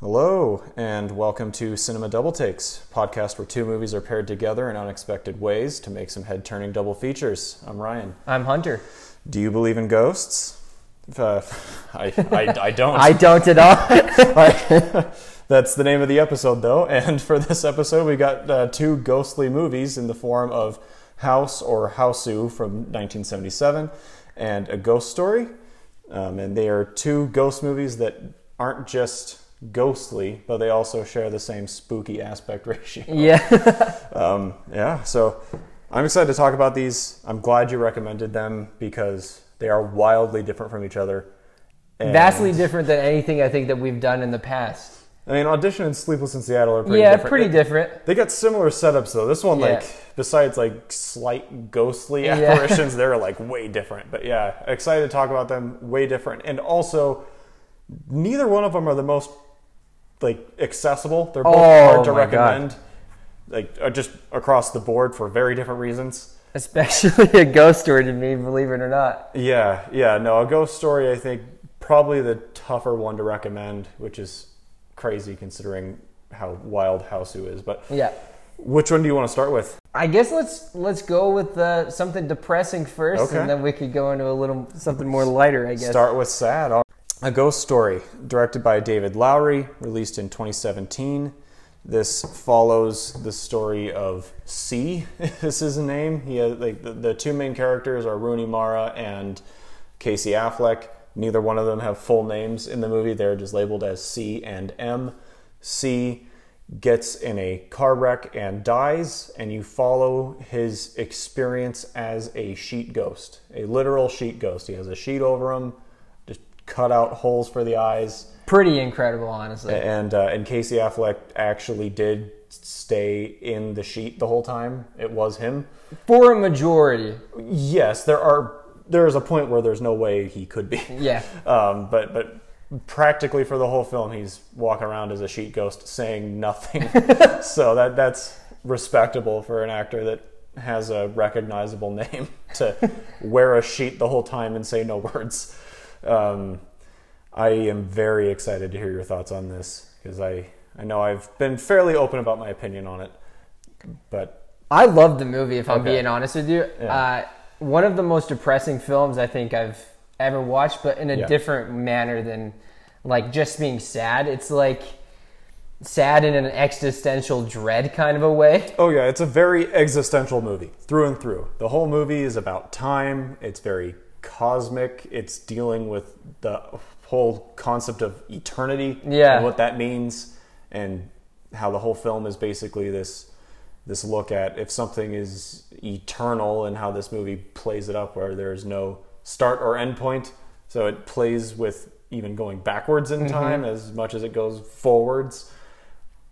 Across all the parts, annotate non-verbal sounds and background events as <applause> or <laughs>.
Hello, and welcome to Cinema Double Takes, podcast where two movies are paired together in unexpected ways to make some head turning double features. I'm Ryan. I'm Hunter. Do you believe in ghosts? Uh, <laughs> I, I, I don't. I don't at all. <laughs> <laughs> That's the name of the episode, though. And for this episode, we got uh, two ghostly movies in the form of House or Hausu from 1977 and A Ghost Story. Um, and they are two ghost movies that aren't just ghostly, but they also share the same spooky aspect <laughs> ratio. yeah. <laughs> Um, yeah, so I'm excited to talk about these. I'm glad you recommended them because they are wildly different from each other. And- Vastly different than anything I think that we've done in the past. I mean, Audition and Sleepless in Seattle are pretty yeah, different. pretty They- different. They got similar setups though. This one, Yeah. like, besides like slight ghostly Yeah. apparitions, <laughs> they're like way different. But yeah, excited to talk about them. Way different, and also neither one of them are the most like accessible. They're both Oh, hard to my God. recommend, like just across the board for very different reasons. Especially <laughs> a ghost story to me, believe it or not. Yeah, yeah. No, a ghost story. I think probably the tougher one to recommend, which is crazy considering how wild Hausu is. But Yeah. which one do you want to start with? I guess let's let's go with uh, something depressing first, Okay. and then we could go into a little something more lighter. I guess. Start with sad. All- A Ghost Story, directed by David Lowery, released in 2017. This follows the story of C. <laughs> This is his name. He has, like the, the two main characters are Rooney Mara and Casey Affleck. Neither one of them have full names in the movie. They're just labeled as C and M. C gets in a car wreck and dies, and you follow his experience as a sheet ghost, a literal sheet ghost. He has a sheet over him, cut out holes for the eyes, Pretty incredible, honestly. and uh, and Casey Affleck actually did stay in the sheet the whole time. It was him. For a majority, Yes, there are. There is a point where there's no way he could be. yeah. <laughs> Um, but but practically for the whole film, he's walking around as a sheet ghost, saying nothing. <laughs> <laughs> so that that's respectable for an actor that has a recognizable name to wear a sheet the whole time and say no words. Um, I am very excited to hear your thoughts on this because I I know I've been fairly open about my opinion on it, but I love the movie, if I'm Okay. being honest with you. Uh, one of the most depressing films I think I've ever watched, but in a Yeah. different manner than like just being sad. It's like sad in an existential dread kind of a way. <laughs> Oh yeah, it's a very existential movie through and through. The whole movie is about time. It's very cosmic. It's dealing with the whole concept of eternity Yeah. and what that means and how the whole film is basically this this look at if something is eternal and how this movie plays it up where there's no start or end point. So it plays with even going backwards in mm-hmm. time as much as it goes forwards.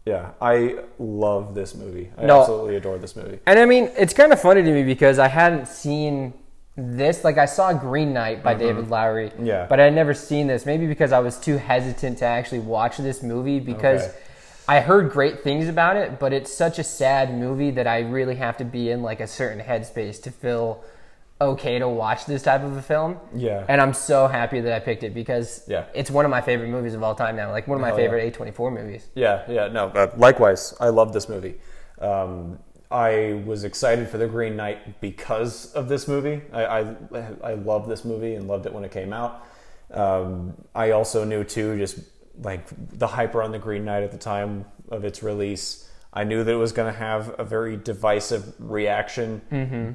Yeah, I love this movie. I No. absolutely adore this movie. And I mean, it's kind of funny to me because I hadn't seen this. Like, I saw Green Knight by David Lowery. Mm-hmm. Yeah. But I'd never seen this. Maybe because I was too hesitant to actually watch this movie because Okay. I heard great things about it, but it's such a sad movie that I really have to be in like a certain headspace to feel okay to watch this type of a film. Yeah. And I'm so happy that I picked it because Yeah. it's one of my favorite movies of all time now. Like one of my Hell yeah. favorite A24 movies. Yeah, yeah, no. Uh, likewise, I love this movie. Um, I was excited for The Green Knight because of this movie. I, I, I loved this movie and loved it when it came out. Um, I also knew too, just like the hype around The Green Knight at the time of its release. I knew that it was going to have a very divisive reaction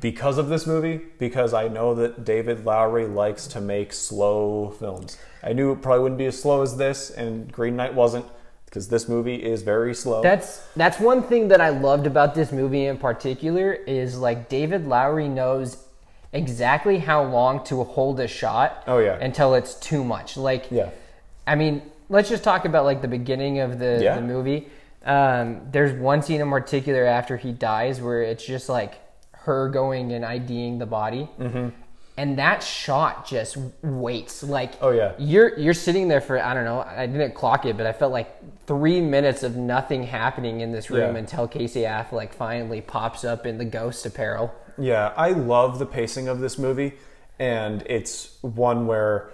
because of this movie, because I know that David Lowery likes to make slow films. I knew it probably wouldn't be as slow as this, and Green Knight wasn't, because this movie is very slow. That's that's one thing that I loved about this movie in particular is like David Lowery knows exactly how long to hold a shot. Oh, yeah. Until it's too much. Like Yeah. I mean, let's just talk about like the beginning of the, Yeah. the movie. Um, there's one scene in particular after he dies where it's just like her going and IDing the body. Mm-hmm. And that shot just waits. Like Oh, yeah. you're you're sitting there for I don't know. I didn't clock it, but I felt like three minutes of nothing happening in this room Yeah. until Casey Affleck finally pops up in the ghost apparel. Yeah, I love the pacing of this movie, and it's one where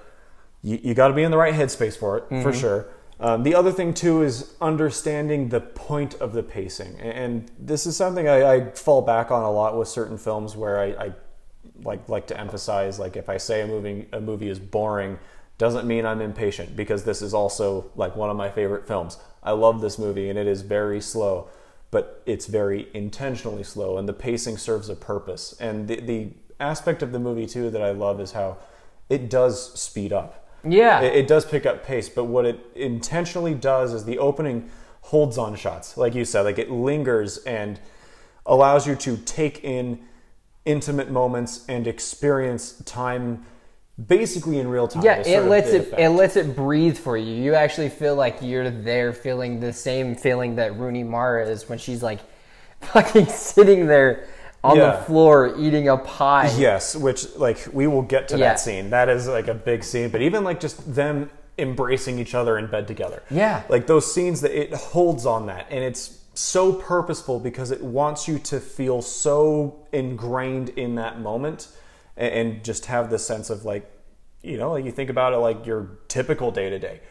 you, you got to be in the right headspace for it, for sure. Um, the other thing too is understanding the point of the pacing, and this is something I, I fall back on a lot with certain films where I, I like like to emphasize like if I say a movie a movie is boring doesn't mean I'm impatient because this is also like one of my favorite films. I love this movie and it is very slow, but it's very intentionally slow and the pacing serves a purpose. And the the aspect of the movie too that I love is how it does speed up. Yeah. It, it does pick up pace, but what it intentionally does is the opening holds on shots, like you said, like it lingers and allows you to take in intimate moments and experience time basically in real time. Yeah, it lets it effect. it lets it breathe for you. You actually feel like you're there, feeling the same feeling that Rooney Mara is when she's like <laughs> fucking sitting there on Yeah. the floor eating a pie. Yes, which like we will get to Yeah. that scene. That is like a big scene, but even like just them embracing each other in bed together. Yeah. Like those scenes that it holds on that and it's so purposeful because it wants you to feel so ingrained in that moment and, and just have this sense of like you know, like you think about it like your typical day to day.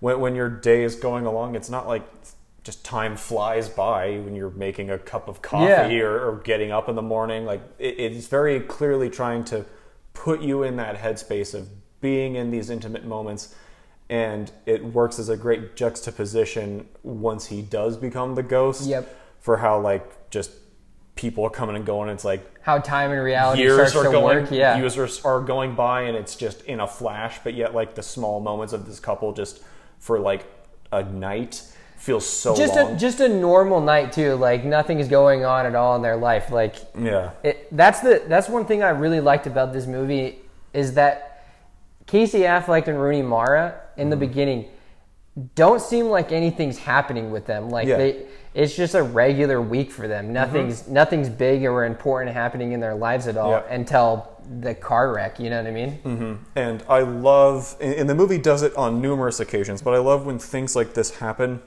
When when your day is going along, it's not like just time flies by when you're making a cup of coffee Yeah. or, or getting up in the morning. Like it, it's very clearly trying to put you in that headspace of being in these intimate moments. And it works as a great juxtaposition once he does become the ghost. Yep. For how like just people are coming and going. It's like How time and reality years are going work. Yeah. years are, are going by and it's just in a flash but yet like the small moments of this couple just for like a night feels so just long a just a normal night too. Like nothing is going on at all in their life. Like yeah it, that's the that's one thing I really liked about this movie is that Casey Affleck and Rooney Mara in Mm-hmm. the beginning don't seem like anything's happening with them. Like Yeah. they it's just a regular week for them. Nothing's nothing's big or important happening in their lives at all Mm-hmm. Until the car wreck, you know what I mean? and i love and the movie does it on numerous occasions but i love when things like this happen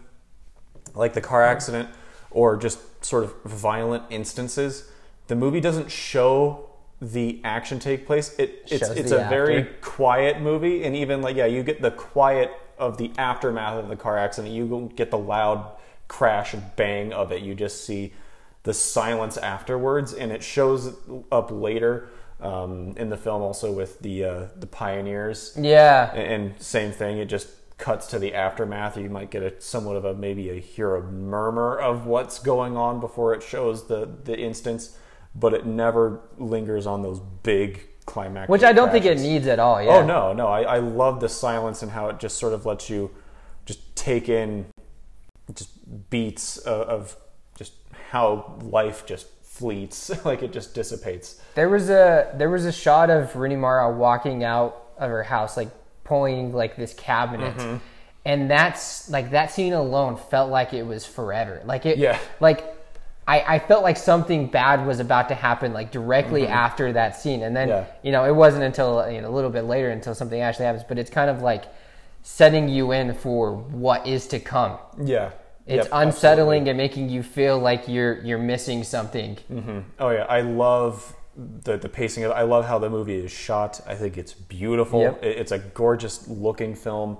like the car accident or just sort of violent instances the movie doesn't show the action take place it it's it's a very quiet movie and even like yeah you get the quiet of the aftermath of the car accident you get the loud crash and bang of it you just see the silence afterwards and it shows up later um, in the film also with the uh, the pioneers Yeah. and, and same thing it just cuts to the aftermath you might get a somewhat of a maybe a hear a murmur of what's going on before it shows the the instance but it never lingers on those big climactic Which I don't think it needs at all. Yeah. Oh no, no. I, I love the silence and how it just sort of lets you just take in beats of, of just how life just fleets, <laughs> like it just dissipates. There was a there was a shot of Rooney Mara walking out of her house, like pulling like this cabinet, Mm-hmm. and that's like that scene alone felt like it was forever. Like it, Yeah. Like I, I felt like something bad was about to happen, like directly after that scene, and then Mm-hmm. Yeah. you know it wasn't until you know, a little bit later until something actually happens. But it's kind of like setting you in for what is to come. Yeah. It's Yep, unsettling and making you feel like you're you're missing something. Oh yeah, I love the the pacing of it. I love how the movie is shot. I think it's beautiful. Yep. It- it's a gorgeous looking film.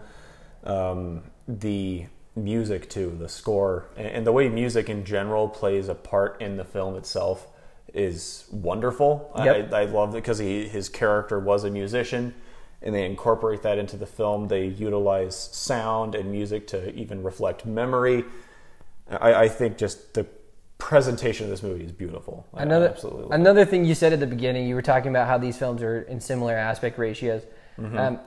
Um, the music too, the score, and, and the way music in general plays a part in the film itself is wonderful. Yep. I, I love it because he his character was a musician. And they incorporate that into the film. They utilize sound and music to even reflect memory. I, I think just the presentation of this movie is beautiful. I Another absolutely it. another thing you said at the beginning, you were talking about how these films are in similar aspect ratios. Mm-hmm. Um,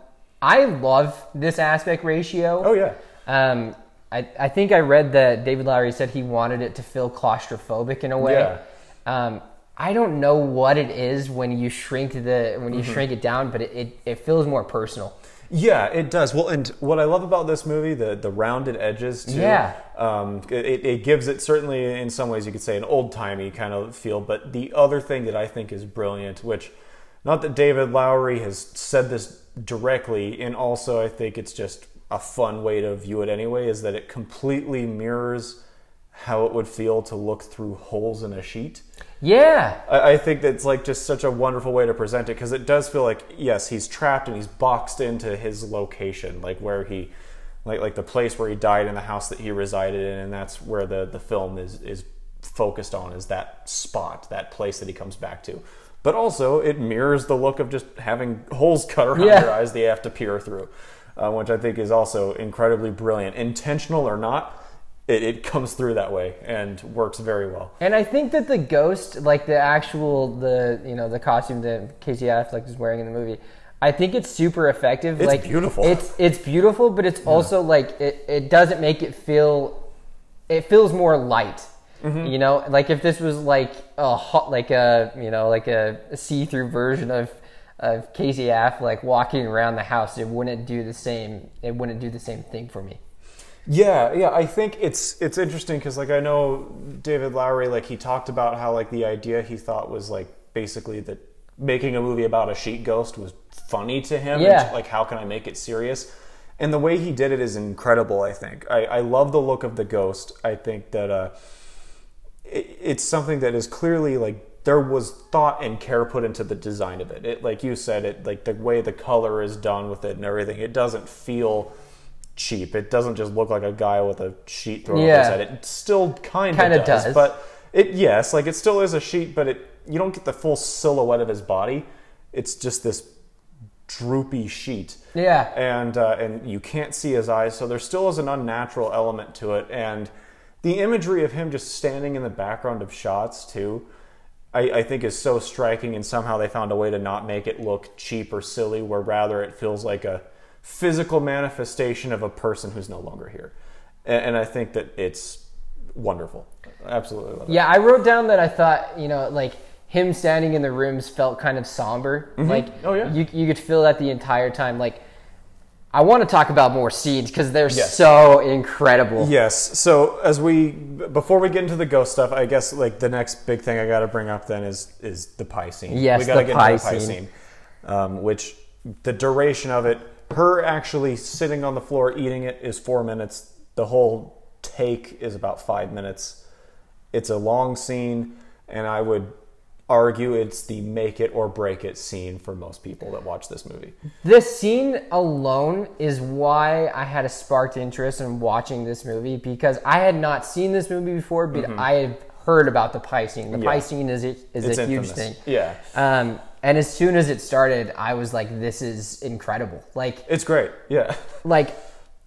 I love this aspect ratio. Oh yeah, Um, I, I think I read that David Lowery said he wanted it to feel claustrophobic in a way. Yeah. Um, I don't know what it is when you shrink the when Mm-hmm. you shrink it down, but it, it, it feels more personal. yeah, it does. Well, and what I love about this movie, the the rounded edges too. Yeah. um, it, it gives it certainly in some ways you could say an old timey kind of feel. But the other thing that I think is brilliant, which not that David Lowery has said this directly, and also I think it's just a fun way to view it anyway, is that it completely mirrors how it would feel to look through holes in a sheet. Yeah. I, I think that's like just such a wonderful way to present it because it does feel like yes, he's trapped and he's boxed into his location, like where he like like the place where he died and the house that he resided in, and that's where the the film is is focused on is that spot, that place that he comes back to. But also, it mirrors the look of just having holes <laughs> cut around Yeah. your eyes that you have to peer through, uh, which I think is also incredibly brilliant, intentional or not. It, it comes through that way and works very well. And I think that the ghost, like the actual the you know the costume that Casey Affleck is wearing in the movie, I think it's super effective. It's like beautiful. It's it's beautiful, but it's also like it, it doesn't make it feel. It feels more light. Mm-hmm. You know, like if this was like a hot, like a you know like a, see-through version of of Casey Affleck walking around the house, it wouldn't do the same. It wouldn't do the same thing for me. Yeah, yeah. I think it's it's interesting because like I know David Lowery, like he talked about how like the idea he thought was like basically that making a movie about a sheet ghost was funny to him. Yeah. And, like how can I make it serious? And the way he did it is incredible. I think I, I love the look of the ghost. I think that uh, it, it's something that is clearly like there was thought and care put into the design of it. It like you said, it like the way the color is done with it and everything. It doesn't feel cheap. It doesn't just look like a guy with a sheet thrown over his head. It still kind of does, does. but it yes, like it still is a sheet, but it you don't get the full silhouette of his body. It's just this droopy sheet Yeah. and uh, and you can't see his eyes, so there still is an unnatural element to it. And the imagery of him just standing in the background of shots too, I, I think is so striking. And somehow they found a way to not make it look cheap or silly, where rather it feels like a physical manifestation of a person who's no longer here. And, and I think that it's wonderful. Absolutely love it. Yeah, I wrote down that I thought, you know, like him standing in the rooms felt kind of somber. Like, Oh, yeah. you you could feel that the entire time. Like, I want to talk about more scenes because they're Yes. so incredible. Yes. So as we before we get into the ghost stuff, I guess like the next big thing I got to bring up then is is the pie scene. Yes, we gotta the get pie into the pie scene. scene, um, which the duration of it, her actually sitting on the floor eating it is four minutes. The whole take is about five minutes. It's a long scene, and I would argue it's the make it or break it scene for most people that watch this movie. This scene alone is why I had a sparked interest in watching this movie because I had not seen this movie before, but I had heard about the pie scene. The Mm-hmm. Yeah. pie scene is is It's a huge thing. Yeah. Um, and as soon as it started, I was like, "This is incredible!" Like, It's great. Yeah. like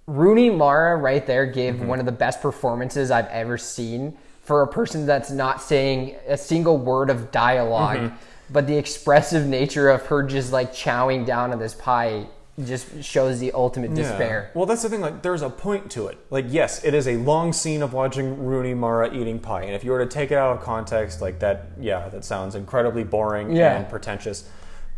Rooney Mara right there gave Mm-hmm. one of the best performances I've ever seen for a person that's not saying a single word of dialog Mm-hmm. but the expressive nature of her just like chowing down on this pie just shows the ultimate despair. Well, that's the thing. Like, there's a point to it. Like, yes, it is a long scene of watching Rooney Mara eating pie, and if you were to take it out of context, like that, yeah, that sounds incredibly boring Yeah. and pretentious.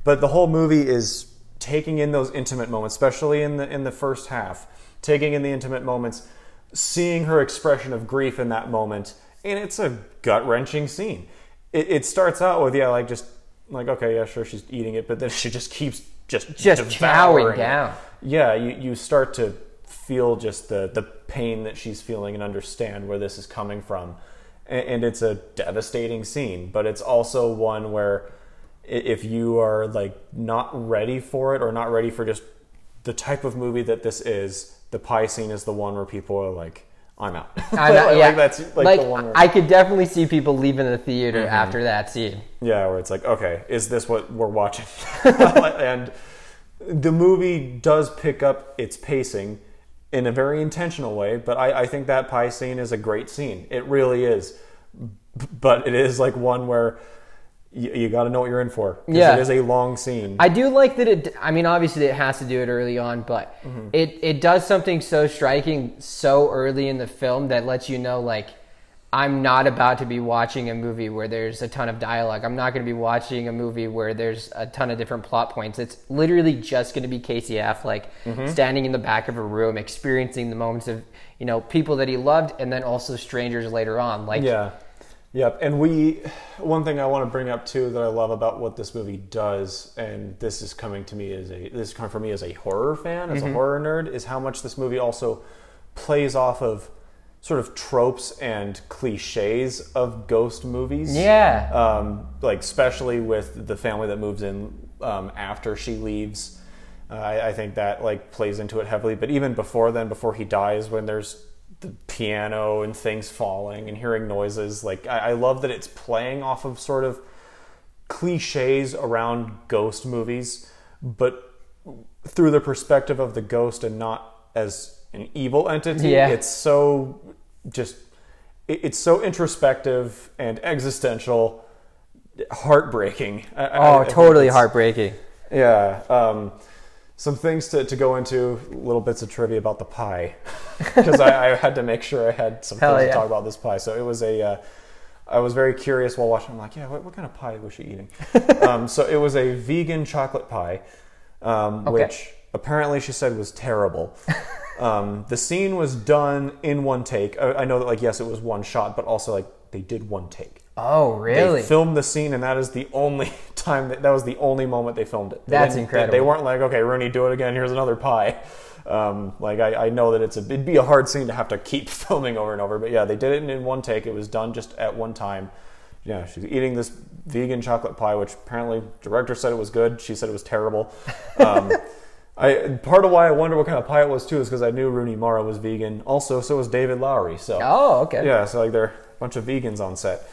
But the whole movie is taking in those intimate moments, especially in the in the first half, taking in the intimate moments, seeing her expression of grief in that moment, and it's a gut wrenching scene. It, it starts out with yeah, like just like okay, yeah, sure, she's eating it, but then <laughs> she just keeps just Just devouring chowing down. yeah, you, you start to feel just the, the pain that she's feeling and understand where this is coming from. And, and it's a devastating scene, but it's also one where if you are like not ready for it or not ready for just the type of movie that this is, the pie scene is the one where people are like, I'm out. I <laughs> know, like, yeah. that's like, Like, where, I could definitely see people leaving the theater Mm-hmm. after that scene. Yeah, where it's like, okay, is this what we're watching? <laughs> and the movie does pick up its pacing in a very intentional way, but I, I think that pie scene is a great scene. It really is. But it is like one where you, you got to know what you're in for. Yeah. It is a long scene. I do like that it. I mean, obviously, it has to do it early on, but Mm-hmm. it it does something so striking so early in the film that lets you know, like, I'm not about to be watching a movie where there's a ton of dialogue. I'm not going to be watching a movie where there's a ton of different plot points. It's literally just going to be Casey Affleck Mm-hmm. standing in the back of a room, experiencing the moments of you know people that he loved, and then also strangers later on. Like, Yeah. Yep. And we, one thing I want to bring up too that I love about what this movie does, and this is coming to me as a, this is coming from me as a horror fan, as a horror nerd, is how much this movie also plays off of sort of tropes and cliches of ghost movies. yeah, Um, like especially with the family that moves in um, after she leaves. Uh, I, I think that like plays into it heavily. But even before then, before he dies, when there's the piano and things falling and hearing noises, like I, I love that it's playing off of sort of cliches around ghost movies, but through the perspective of the ghost and not as an evil entity. Yeah. It's so just it- it's so introspective and existential, heartbreaking. I- I- I Oh, totally heartbreaking. Yeah. Um, some things to, to go into, little bits of trivia about the pie, <laughs> because I, I had to make sure I had some things yeah. to talk about this pie. So it was a, uh, I was very curious while watching. I'm like, yeah, what, what kind of pie was she eating? <laughs> um, so it was a vegan chocolate pie, um, Okay. which apparently she said was terrible. um, the scene was done in one take. I, I know that, like, yes, it was one shot, but also like they did one take. Oh, really? They filmed the scene, and that is the only <laughs> time that that was the only moment they filmed it. They That's didn't- they- incredible. They, weren't like, okay, Rooney, do it again. Here's another pie. <laughs> Um, like I, I know that it's a it'd be a hard scene to have to keep <laughs> filming over and over, but yeah, they did it in one take. It was done just at one time. Yeah, she's eating this vegan chocolate pie, which apparently director said it was good. She said it was terrible. Um, I part of why I wonder what kind of pie it was too is because I knew Rooney Mara was vegan. Also, so was David Lowery. So oh, okay. yeah, so like there are a bunch of vegans on set.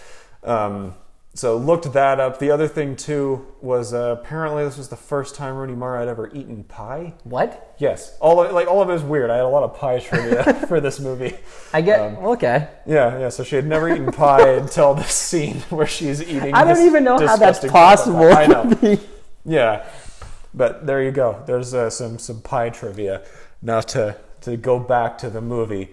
Um, so looked that up. The other thing too was uh, apparently this was the first time Rooney Mara had ever eaten pie. What? Yes, all of, like all of it was weird. I had a lot of pie trivia <laughs> for this movie. I get. Um, okay. Yeah, yeah. So she had never eaten pie <laughs> until this scene where she's eating. I don't even know how that's possible. I know. Yeah, but there you go. There's uh, some some pie trivia. Now to to go back to the movie,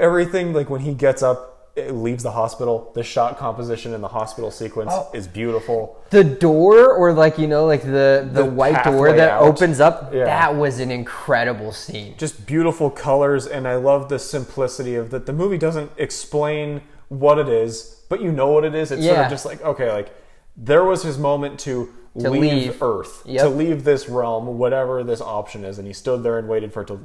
everything like when he gets up, eh, leaves the hospital. The shot composition in the hospital sequence Oh. is beautiful. the door, or like you know, like the the, The white door that out. opens up. Yeah. That was an incredible scene. Just beautiful colors, and I love the simplicity of that. The movie doesn't explain what it is, but you know what it is. It's sort of just like okay, like there was his moment to. To leave, leave. Earth Yep. to leave this realm, whatever this option is, and he stood there and waited for it to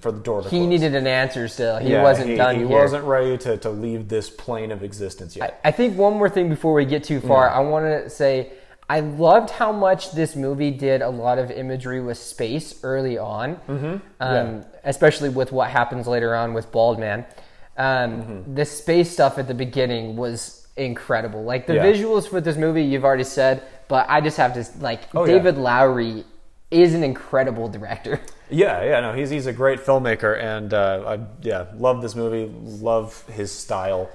for the door to He close. needed an answer still. He Yeah, wasn't he, done He here. wasn't ready to, to leave this plane of existence yet. I think one more thing before we get too far, I want to say I loved how much this movie did a lot of imagery with space early on, mm-hmm. um, especially with what happens later on with Bald Man. Um, Mm-hmm. The space stuff at the beginning was incredible. Like the Yeah. visuals for this movie, you've already said, but I just have to like Oh, yeah. David Lowery is an incredible director. <laughs> yeah, yeah, no, he's he's a great filmmaker, and uh, I yeah love this movie, love his style.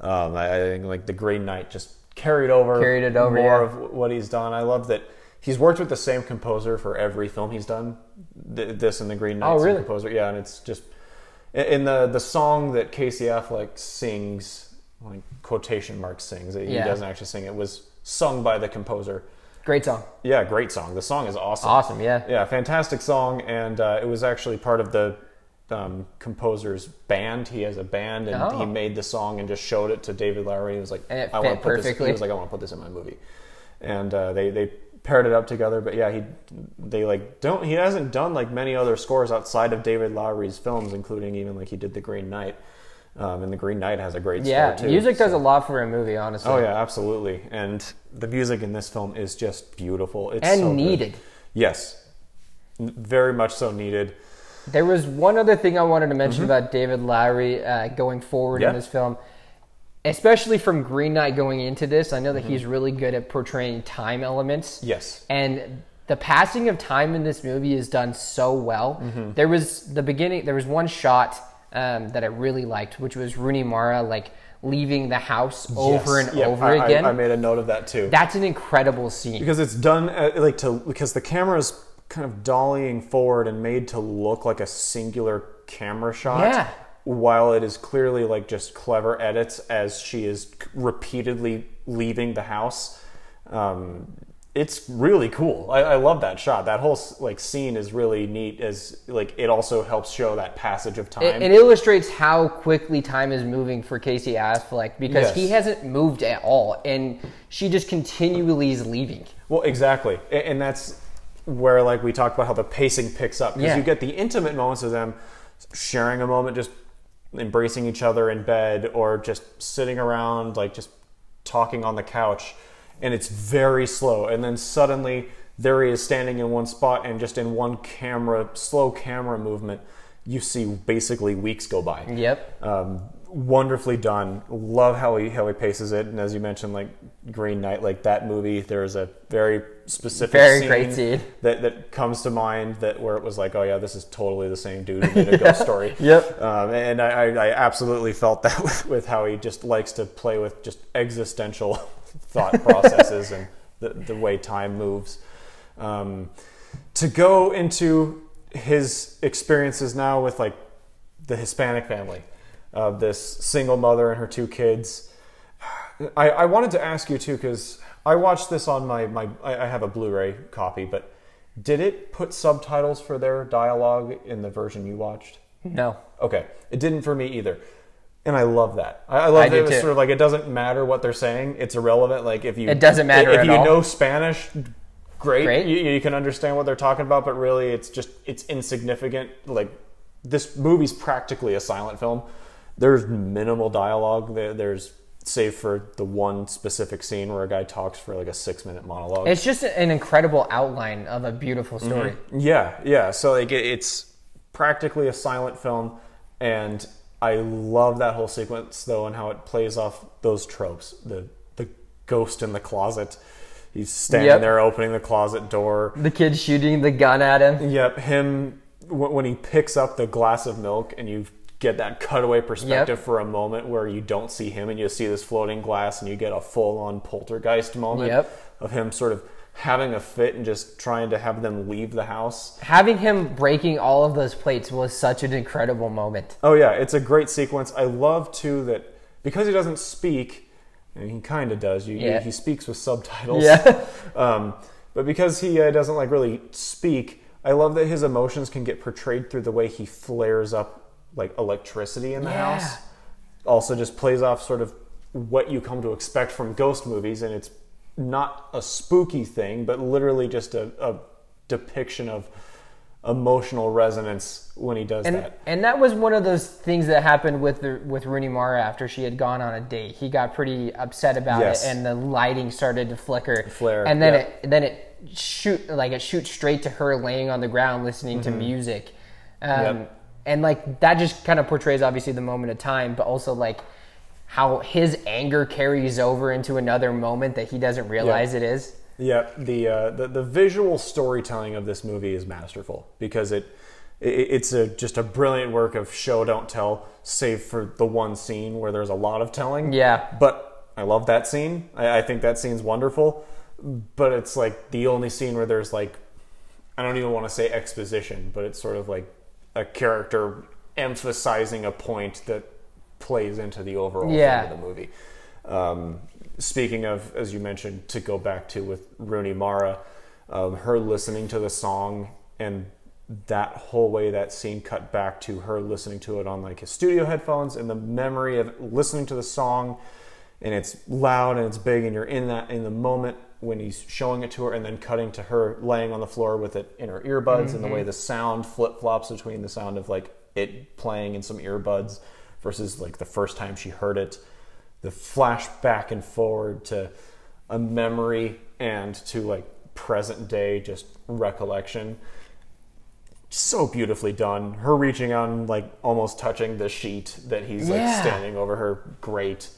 Um, I, I think like the Green Knight just carried over, Carried it over, more yeah. of what he's done. I love that he's worked with the same composer for every film he's done. Th- this and the Green Knight, Oh, really? composer, yeah, and it's just in the the song that Casey Affleck sings, like quotation marks sings. He Yeah. doesn't actually sing. It was sung by the composer. Great song. Yeah, great song. The song is awesome. Awesome, yeah. Yeah, fantastic song, and uh, it was actually part of the um, composer's band. He has a band, and Oh. he made the song and just showed it to David Lowery. He was like, "I want to put this." He was like, "I want to put this in my movie," and uh, they they paired it up together. But yeah, he they like don't he hasn't done like many other scores outside of David Lowery's films, including even like he did the Green Knight, um, and the Green Knight has a great Yeah, score too. music does a lot for a movie, honestly. Oh yeah, absolutely. And the music in this film is just beautiful. It's and so good. needed. Yes, very much so needed. There was one other thing I wanted to mention about David Lowery uh, going forward Yeah. in this film, especially from Green Knight going into this. I know that he's really good at portraying time elements. Yes. And the passing of time in this movie is done so well. Mm-hmm. There was the beginning. There was one shot um, that I really liked, which was Rooney Mara like leaving the house over Yes. and Yeah, over I- I- again. I, made a note of that too. That's an incredible scene. because it's done uh, like to because the camera's kind of dollying forward and made to look like a singular camera shot. Yeah. While it is clearly like just clever edits as she is repeatedly leaving the house. Um, it's really cool. I, I love that shot. That whole like scene is really neat. As like it also helps show that passage of time. It, it illustrates how quickly time is moving for Casey Affleck because Yes. he hasn't moved at all, and she just continually is leaving. Well, exactly, A- and that's where like we talked about how the pacing picks up because Yeah. you get the intimate moments of them sharing a moment, just embracing each other in bed, or just sitting around, like just talking on the couch, and it's very slow, and then suddenly there he is standing in one spot, and just in one camera, slow camera movement, you see basically weeks go by. Yep. Um, wonderfully done. Love how he how he paces it, and as you mentioned, like Green Knight, like that movie, there is a very specific, Very great scene. that that comes to mind that where it was like, oh yeah, this is totally the same dude who did a ghost <laughs> story. Yep. Um, and I, I, I absolutely felt that with, <laughs> with how he just likes to play with just existential thought processes and the, the way time moves. Um, to go into his experiences now with like the Hispanic family, uh, this single mother and her two kids. I, I wanted to ask you too because I watched this on my, my I I have a Blu-ray copy, but did it put subtitles for their dialogue in the version you watched? No. Okay, it didn't for me either, and I love that. I, I love I that do it too. sort of like it doesn't matter what they're saying; it's irrelevant. Like if you It doesn't matter if, at you all. know Spanish. Great, Great. You, you can understand what they're talking about, but really, it's just it's insignificant. Like this movie's practically a silent film. There's minimal dialogue. There, there's save for the one specific scene where a guy talks for like a six minute monologue. It's just an incredible outline of a beautiful story. Mm-hmm. Yeah, yeah. So like it, it's practically a silent film, and I love that whole sequence though, and how it plays off those tropes. The the ghost in the closet. He's standing Yep. there opening the closet door. The kid shooting the gun at him. Yep, him wh- when he picks up the glass of milk, and you get that cutaway perspective for a moment where you don't see him, and you see this floating glass, and you get a full on poltergeist moment Yep. of him sort of having a fit and just trying to have them leave the house. Having him breaking all of those plates was such an incredible moment. Oh yeah, it's a great sequence. I love too that because he doesn't speak, and he kind of does. You, you- Yeah. he speaks with subtitles. Yeah. <laughs> um, but because he uh, doesn't like really speak, I love that his emotions can get portrayed through the way he flares up like electricity in the Yeah. house. Also, just plays off sort of what you come to expect from ghost movies, and it's not a spooky thing, but literally just a, a depiction of emotional resonance when he does And that. and that was one of those things that happened with the, with Rooney Mara after she had gone on a date. He got pretty upset about Yes. it, and the lighting started to flicker, Flare, and then it then it shoot like it shoots straight to her laying on the ground listening to music, um, Mm-hmm. Yep. and like that just kind of portrays obviously the moment of time, but also like how his anger carries over into another moment that he doesn't realize it is. Yeah, the, uh, the the visual storytelling of this movie is masterful because it, it it's a just a brilliant work of show don't tell, save for the one scene where there's a lot of telling. Yeah. but I love that scene. I, I think that scene's wonderful, but it's like the only scene where there's like I don't even want to say exposition, but it's sort of like a character emphasizing a point that plays into the overall Yeah. theme of the movie. Um, speaking of, as you mentioned, to go back to with Rooney Mara, um, her listening to the song and that whole way that scene cut back to her listening to it on like his studio headphones and the memory of listening to the song and it's loud and it's big and you're in that in the moment when he's showing it to her and then cutting to her laying on the floor with it in her earbuds and the way the sound flip flops between the sound of like it playing in some earbuds versus like the first time she heard it the flash back and forward to a memory and to like present day just recollection. So beautifully done. Her reaching out and like almost touching the sheet that he's like Yeah. standing over her great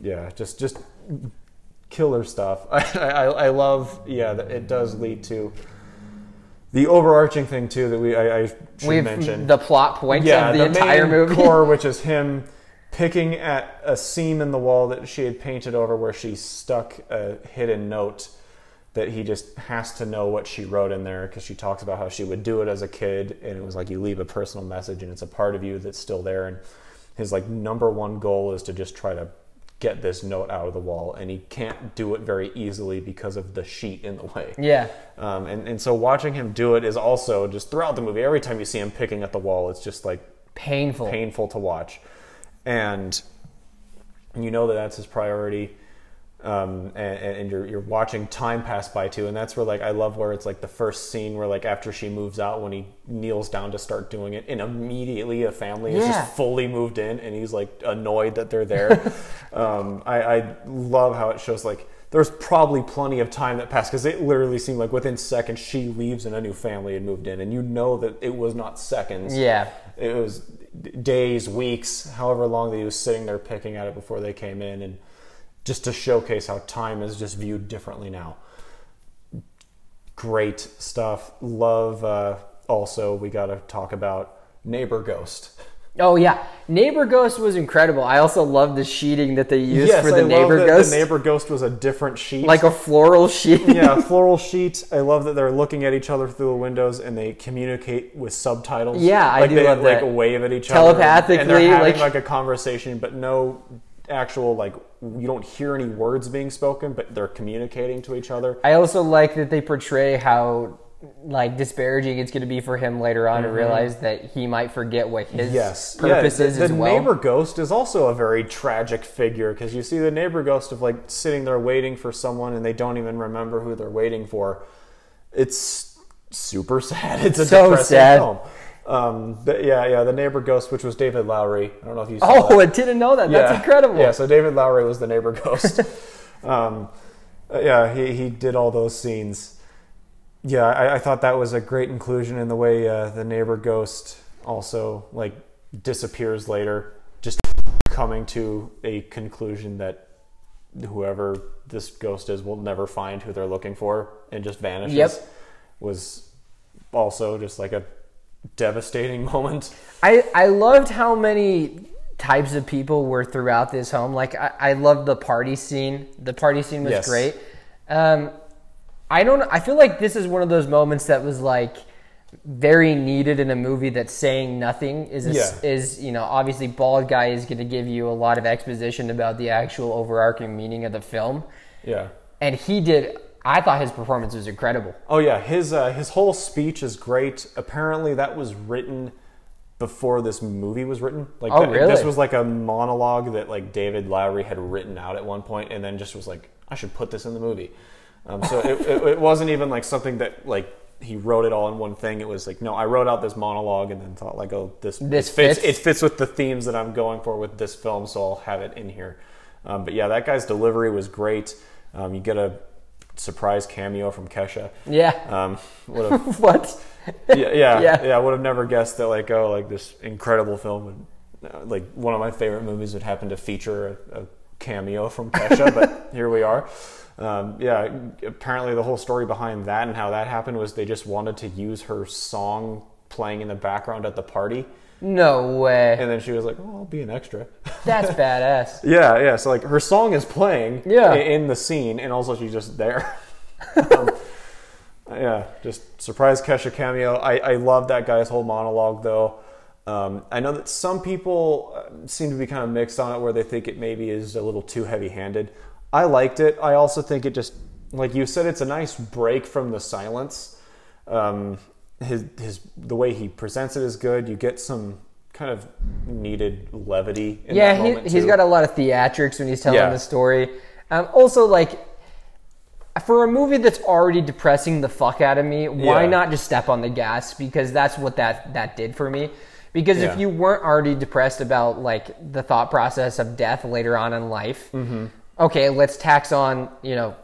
yeah just just killer stuff. <laughs> I i, I love yeah it does lead to the overarching thing too that we i, I should We've mention the plot point yeah, of the, entire main movie. core, which is him picking at a seam in the wall that she had painted over where she stuck a hidden note that he just has to know what she wrote in there because she talks about how she would do it as a kid and it was like you leave a personal message and it's a part of you that's still there and his like number one goal is to just try to get this note out of the wall and he can't do it very easily because of the sheet in the way yeah. um, and, and so watching him do it is also just throughout the movie, every time you see him picking at the wall, it's just like Painful. painful to watch. And you know that that's his priority. Um, and, and you're, you're watching time pass by too. And that's where like, I love where it's like the first scene where like after she moves out, when he kneels down to start doing it and immediately a family is just fully moved in and he's like annoyed that they're there. <laughs> um, I, I love how it shows like there's probably plenty of time that passed because it literally seemed like within seconds she leaves and a new family had moved in, and you know that it was not seconds. Yeah. it was days, weeks, however long that he was sitting there picking at it before they came in, and just to showcase how time is just viewed differently now. Great stuff. Love. Uh, also, we got to talk about Neighbor Ghost. Oh yeah, Neighbor Ghost was incredible. I also love the sheeting that they used yes, for the I Neighbor love that Ghost, the Neighbor Ghost was a different sheet. like a floral sheet. yeah, <laughs> floral sheet. I love that they're looking at each other through the windows and they communicate with subtitles. Yeah, I like do they, love like that. wave at each Telepathically, other, and they're having like- like a conversation, but no actual like you don't hear any words being spoken, but they're communicating to each other. I also like that they portray how like disparaging it's going to be for him later on to realize that he might forget what his Mm-hmm. Yes, purpose yeah, is the, as the well. neighbor ghost is also a very tragic figure because you see the neighbor ghost of like sitting there waiting for someone and they don't even remember who they're waiting for. It's super <laughs> sad. It's a So depressing sad. film. Um, but yeah, yeah, the neighbor ghost, which was David Lowery. I don't know if you saw that. oh, I didn't know that. That's incredible. Yeah, so David Lowery was the neighbor ghost. <laughs> um, uh, yeah, he, he did all those scenes. Yeah, I, I thought that was a great inclusion in the way uh, the neighbor ghost also like disappears later, just coming to a conclusion that whoever this ghost is will never find who they're looking for and just vanishes. Yep. Was also just like a devastating <laughs> moment. I I loved how many types of people were throughout this home. Like I, I loved the party scene. The party scene was Yes. great. Um, I don't. I feel like this is one of those moments that was like very needed in a movie that's saying nothing. Is a, Yeah. is you know obviously bald guy is going to give you a lot of exposition about the actual overarching meaning of the film, Yeah. and he did. I thought his performance was incredible. Oh yeah, his uh, his whole speech is great. Apparently, that was written before this movie was written. Like, Oh, really? This was like a monologue that like David Lowery had written out at one point, and then just was like, I should put this in the movie. Um, so it, it, it wasn't even like something that like he wrote it all in one thing. It was like, no, I wrote out this monologue and then thought like, oh, this This it fits. fits? It fits with the themes that I'm going for with this film, so I'll have it in here. Um, but yeah, that guy's delivery was great. Um, you get a surprise cameo from Kesha. Yeah. Um, would <laughs> have, what? yeah, yeah, Yeah. yeah, I would have never guessed that. Like, oh, like this incredible film would, uh, like one of my favorite movies would happen to feature a, a cameo from Kesha. but <laughs> here we are. Um, yeah, apparently the whole story behind that and how that happened was they just wanted to use her song playing in the background at the party, No way. and then she was like, "Oh, I'll be an extra." <laughs> That's badass. Yeah, yeah. So like her song is playing Yeah. in the scene, and also she's just there. <laughs> um, yeah, just surprise Kesha cameo. I I love that guy's whole monologue though. Um, I know that some people uh, seem to be kind of mixed on it, where they think it maybe is a little too heavy-handed. I liked it. I also think it just, like you said, it's a nice break from the silence. Um, his his the way he presents it is good. You get some kind of needed levity. In yeah, that moment he, he's too. got a lot of theatrics when he's telling Yeah. the story. Um, also, like for a movie that's already depressing the fuck out of me, why Yeah. not just step on the gas? Because that's what that that did for me. Because Yeah. if you weren't already depressed about like the thought process of death later on in life, Mm-hmm. okay, let's tax on you know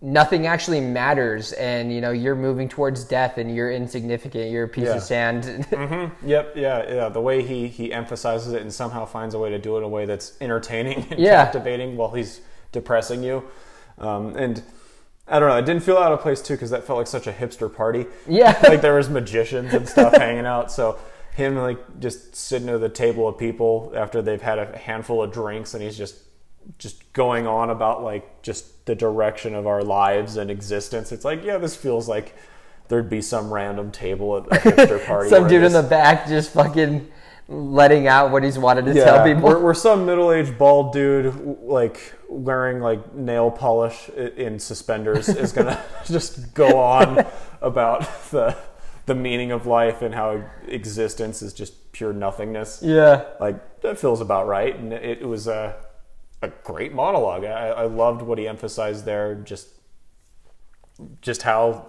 nothing actually matters, and you know you're moving towards death, and you're insignificant, you're a piece Yeah. of sand. <laughs> Yep, yeah, yeah. The way he he emphasizes it and somehow finds a way to do it in a way that's entertaining and Yeah. captivating while he's depressing you. Um, and I don't know, it didn't feel out of place too because that felt like such a hipster party. Yeah. <laughs> like there was magicians and stuff hanging out. So him like just sitting at the table of people after they've had a handful of drinks and he's just just going on about like just the direction of our lives and existence. It's like, yeah, this feels like there'd be some random table at a hipster <laughs> party. Some dude in the back just fucking letting out what he's wanted to tell people. We're, we're some middle-aged bald dude like wearing like nail polish in suspenders <laughs> is gonna <laughs> just go on about the the meaning of life and how existence is just pure nothingness. yeah. Like that feels about right, and it, it was a a great monologue. I, I loved what he emphasized there. Just just how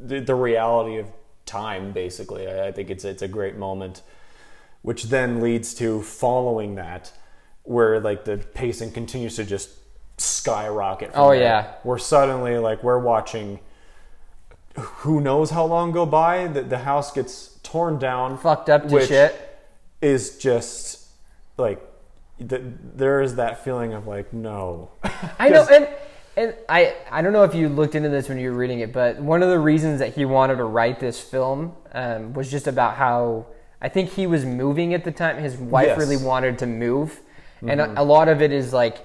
the, the reality of time, basically. I, I think it's it's a great moment, which then leads to following that, where like the pacing continues to just skyrocket. Oh, there, yeah. where suddenly like we're watching. Who knows how long go by? The, the house gets torn down, Fucked up to which shit. is just like th- there is that feeling of like no. I know, <laughs> and and I I don't know if you looked into this when you were reading it, but one of the reasons that he wanted to write this film um, was just about how I think he was moving at the time. His wife Yes. really wanted to move, and a, a lot of it is like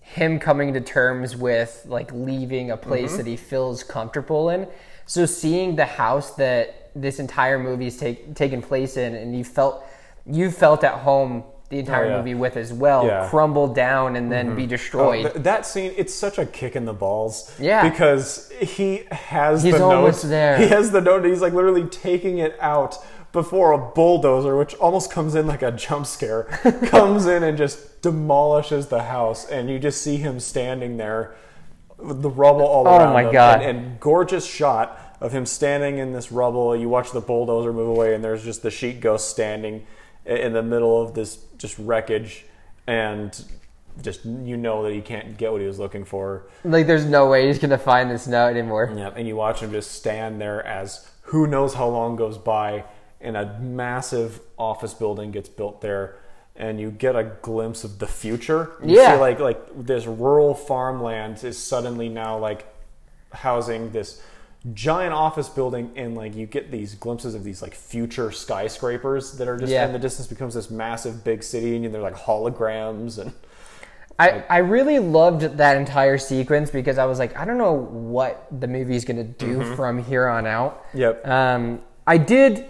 him coming to terms with like leaving a place that he feels comfortable in. So seeing the house that this entire movie is take, taking place in, and you felt you felt at home the entire Oh, yeah. movie with as well, Yeah. crumble down and then mm-hmm. be Oh, destroyed. th- that scene, it's such a kick in the balls. Yeah. Because he has He's the almost note. there. He has the note. He's like literally taking it out before a bulldozer, which almost comes in like a jump scare, <laughs> comes in and just demolishes the house. And you just see him standing there with the rubble all Oh around my him. God. And, and gorgeous shot of him standing in this rubble. You watch the bulldozer move away, and there's just the sheet ghost standing in the middle of this just wreckage, and just you know that he can't get what he was looking for. Like, there's no way he's gonna find this note anymore. Yep. And you watch him just stand there as who knows how long goes by, and a massive office building gets built there. And you get a glimpse of the future. You Yeah. see like like this rural farmland is suddenly now like housing this giant office building and like you get these glimpses of these like future skyscrapers that are just Yeah. in the distance becomes this massive big city and they're like holograms and I, I really loved that entire sequence because I was like, I don't know what the movie's gonna do Mm-hmm. from here on out. Yep. Um, I did.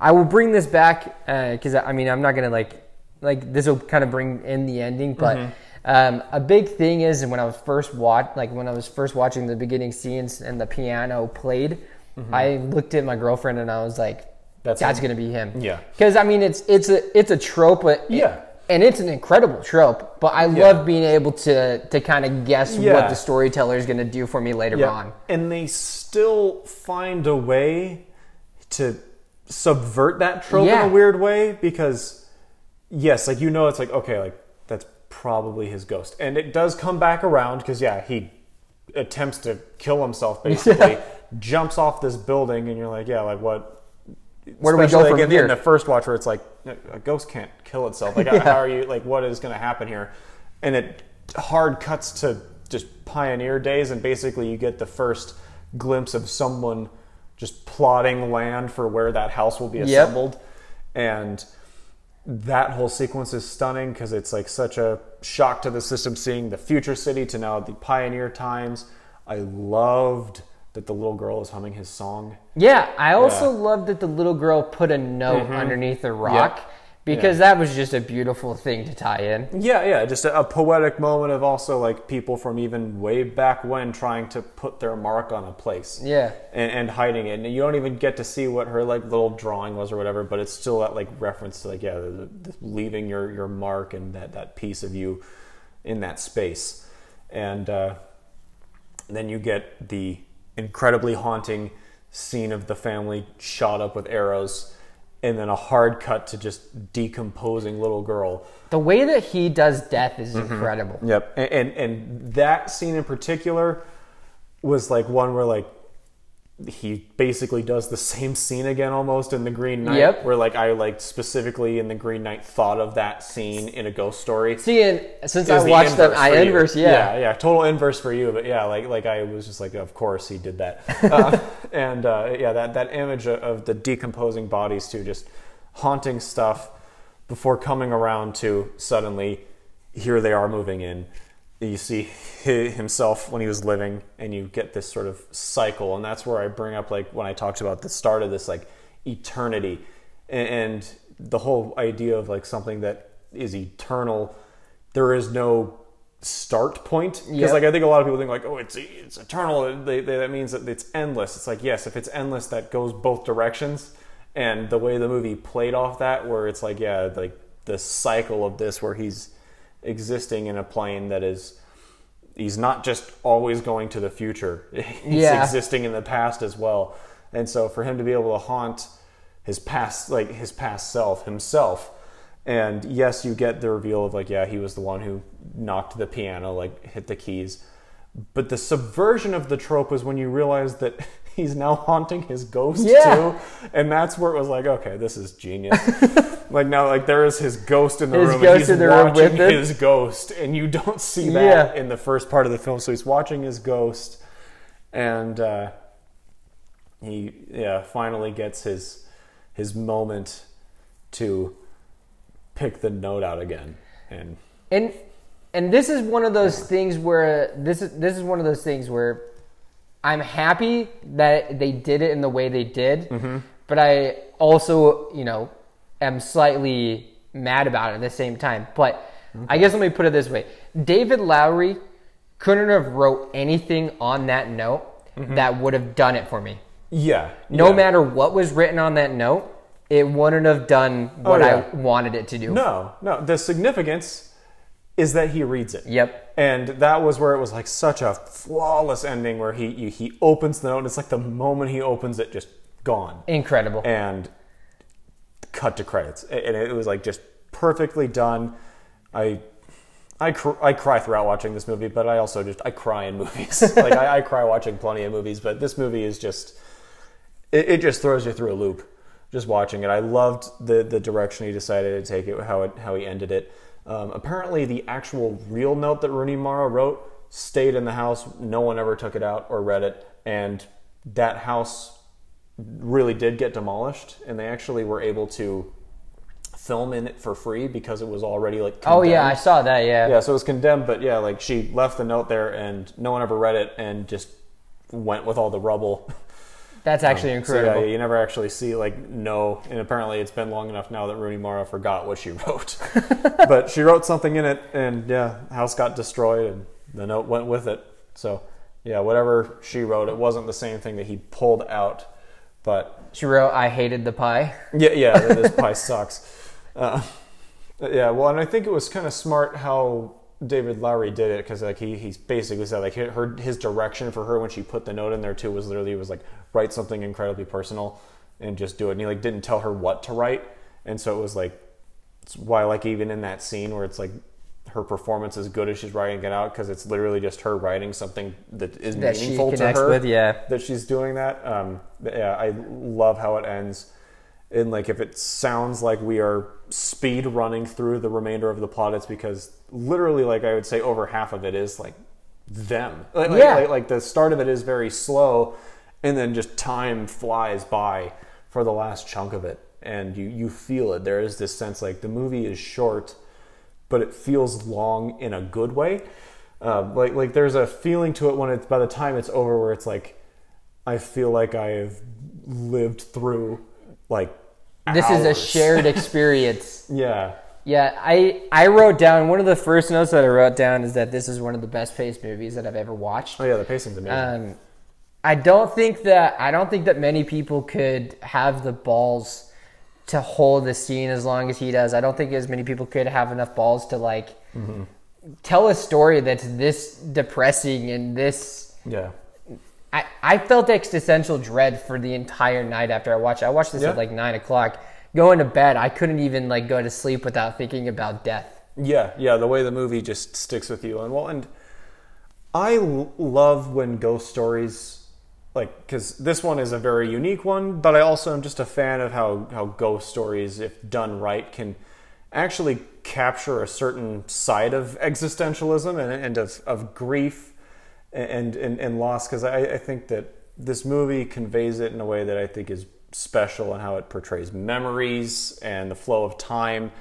I will bring this back because I mean I'm not gonna like like this will kind of bring in the ending, but Mm-hmm. Um, a big thing is when I was first watch like when I was first watching the beginning scenes and the piano played, I looked at my girlfriend and I was like, Mm-hmm. That's "That's, him. gonna be him." Yeah. because I mean it's it's a it's a trope, but Yeah. and it's an incredible trope. But I love being able to to kind of guess Yeah. what the storyteller is gonna do for me later on. And they still find a way to subvert that trope Yeah. in a weird way because yes, like you know it's like okay, like probably his ghost. And it does come back around because yeah, he attempts to kill himself basically, <laughs> jumps off this building and you're like, yeah, like what Where do we go from in, here? in the first watch where it's like a ghost can't kill itself. Like how <laughs> are you like what is going to happen here? And it hard cuts to just pioneer days and basically you get the first glimpse of someone just plotting land for where that house will be assembled and that whole sequence is stunning because it's like such a shock to the system seeing the future city to now the pioneer times i loved that the little girl is humming his song Yeah, I also Yeah. Mm-hmm. that the little girl put a note underneath the rock because that was just a beautiful thing to tie in. Yeah, yeah, just a, a poetic moment of also like people from even way back when trying to put their mark on a place. Yeah. And, and hiding it. And you don't even get to see what her like little drawing was or whatever, but it's still that like reference to like, yeah, the, the, leaving your, your mark and that, that piece of you in that space. And uh, then you get the incredibly haunting scene of the family shot up with arrows and then a hard cut to just decomposing little girl The way that he does death is Mm-hmm. incredible. Yep, and, and and that scene in particular was like one where like he basically does the same scene again almost in the Green Knight. Yep. Where like I like specifically in the Green Knight thought of that scene in a ghost story. See, and since I watched inverse I inverse, yeah. yeah, yeah, total inverse for you. But yeah, like like I was just like, of course he did that. Uh, <laughs> and uh, yeah, that that image of the decomposing bodies too, just haunting stuff before coming around to suddenly here they are moving in. You see <laughs> himself when he was living, and you get this sort of cycle, and that's where I bring up like when I talked about the start of this like eternity. And, the whole idea of like something that is eternal. There is no start point. Because Yep. like I think a lot of people think like oh it's it's eternal. They, they, that means that it's endless. It's like yes if it's endless that goes both directions. And the way the movie played off that where it's like yeah like the cycle of this where he's existing in a plane that is he's not just always going to the future <laughs> he's Yeah. existing in the past as well and so for him to be able to haunt his past like his past self himself and yes you get the reveal of like yeah he was the one who knocked the piano, like hit the keys. But the subversion of the trope was when you realize that <laughs> <laughs> he's now haunting his ghost Yeah. too, and that's where it was like, okay, this is genius. <laughs> like now, like there is his ghost in the His room, ghost and he's in the room with him. his ghost, and you don't <laughs> see that Yeah. in the first part of the film. So he's watching his ghost, and uh, he yeah finally gets his his moment to pick the note out again, and and and this is one of those things where this is this is one of those things where I'm happy that they did it in the way they did, Mm-hmm. but I also you know am slightly mad about it at the same time. But I guess let me put it this way: David Lowery couldn't have wrote anything on that note that would have done it for me. yeah, No Mm-hmm. yeah. matter what was written on that note, it wouldn't have done what Oh, yeah. I wanted it to do. No, no. The significance is that he reads it. Yep. And that was where it was like such a flawless ending, where he you, he opens the note, and it's like the moment he opens it, just gone, Incredible. and cut to credits, and it was like just perfectly done. I. I, cr- I cry throughout watching this movie, but I also just I cry in movies. <laughs> like I, I cry watching plenty of movies, but this movie is just it, it just throws you through a loop just watching it. I loved the the direction he decided to take it, how it how he ended it. Um, apparently, the actual real note that Rooney Mara wrote stayed in the house. No one ever took it out or read it, and that house really did get demolished. And they actually were able to film in it for free because it was already like oh yeah, I saw that. Yeah. Yeah, so it was condemned, but yeah, like she left the note there, and no one ever read it, and just went with all the rubble. <laughs> That's actually So incredible. yeah, you never actually see like no, and apparently it's been long enough now that Rooney Mara forgot what she <laughs> wrote, <laughs> but she wrote something in it, and yeah, house got destroyed, and the note went with it. So yeah, whatever she wrote, it wasn't the same thing that he pulled out, but She wrote, "I hated the pie." <laughs> yeah, yeah, this pie sucks. Uh, yeah, well, and I think it was kind of smart how David Lowery did it because like he he's basically said like her his direction for her when she put the note in there too was literally was like write something incredibly personal and just do it. And he like didn't tell her what to write, and so it was like it's why like even in that scene where it's like her performance is good as she's writing it out because it's literally just her writing something that is That she meaningful to connects her with, yeah. that she's doing that. Um, yeah, I love how it ends. And like, if it sounds like we are speed running through the remainder of the plot, it's because literally, like I would say, over half of it is like them. Like, like- Yeah. like, like the start of it is very slow, and then just time flies by for the last chunk of it, and you you feel it. There is this sense like the movie is short, but it feels long in a good way. Uh, like like there's a feeling to it when it's by the time it's over where it's like I feel like I have lived through like This is a shared <laughs> experience. yeah yeah, I I wrote down one of the first notes that I wrote down is that this is one of the best paced movies that I've ever watched. oh yeah the pacing's amazing Um, I don't think that I don't think that many people could have the balls to hold the scene as long as he does. I don't think as many people could have enough balls to like tell a story that's this depressing and this. yeah I, I felt existential dread for the entire night after I watched. it. I watched this Yeah. at like nine o'clock. Going to bed, I couldn't even like go to sleep without thinking about death. Yeah, yeah, the way the movie just sticks with you, and well, and I l- love when ghost stories, like, because this one is a very unique one, but I also am just a fan of how how ghost stories, if done right, can actually capture a certain side of existentialism and, and of, of grief and and, and loss. Because I, I think that this movie conveys it in a way that I think is special and how it portrays memories and the flow of time.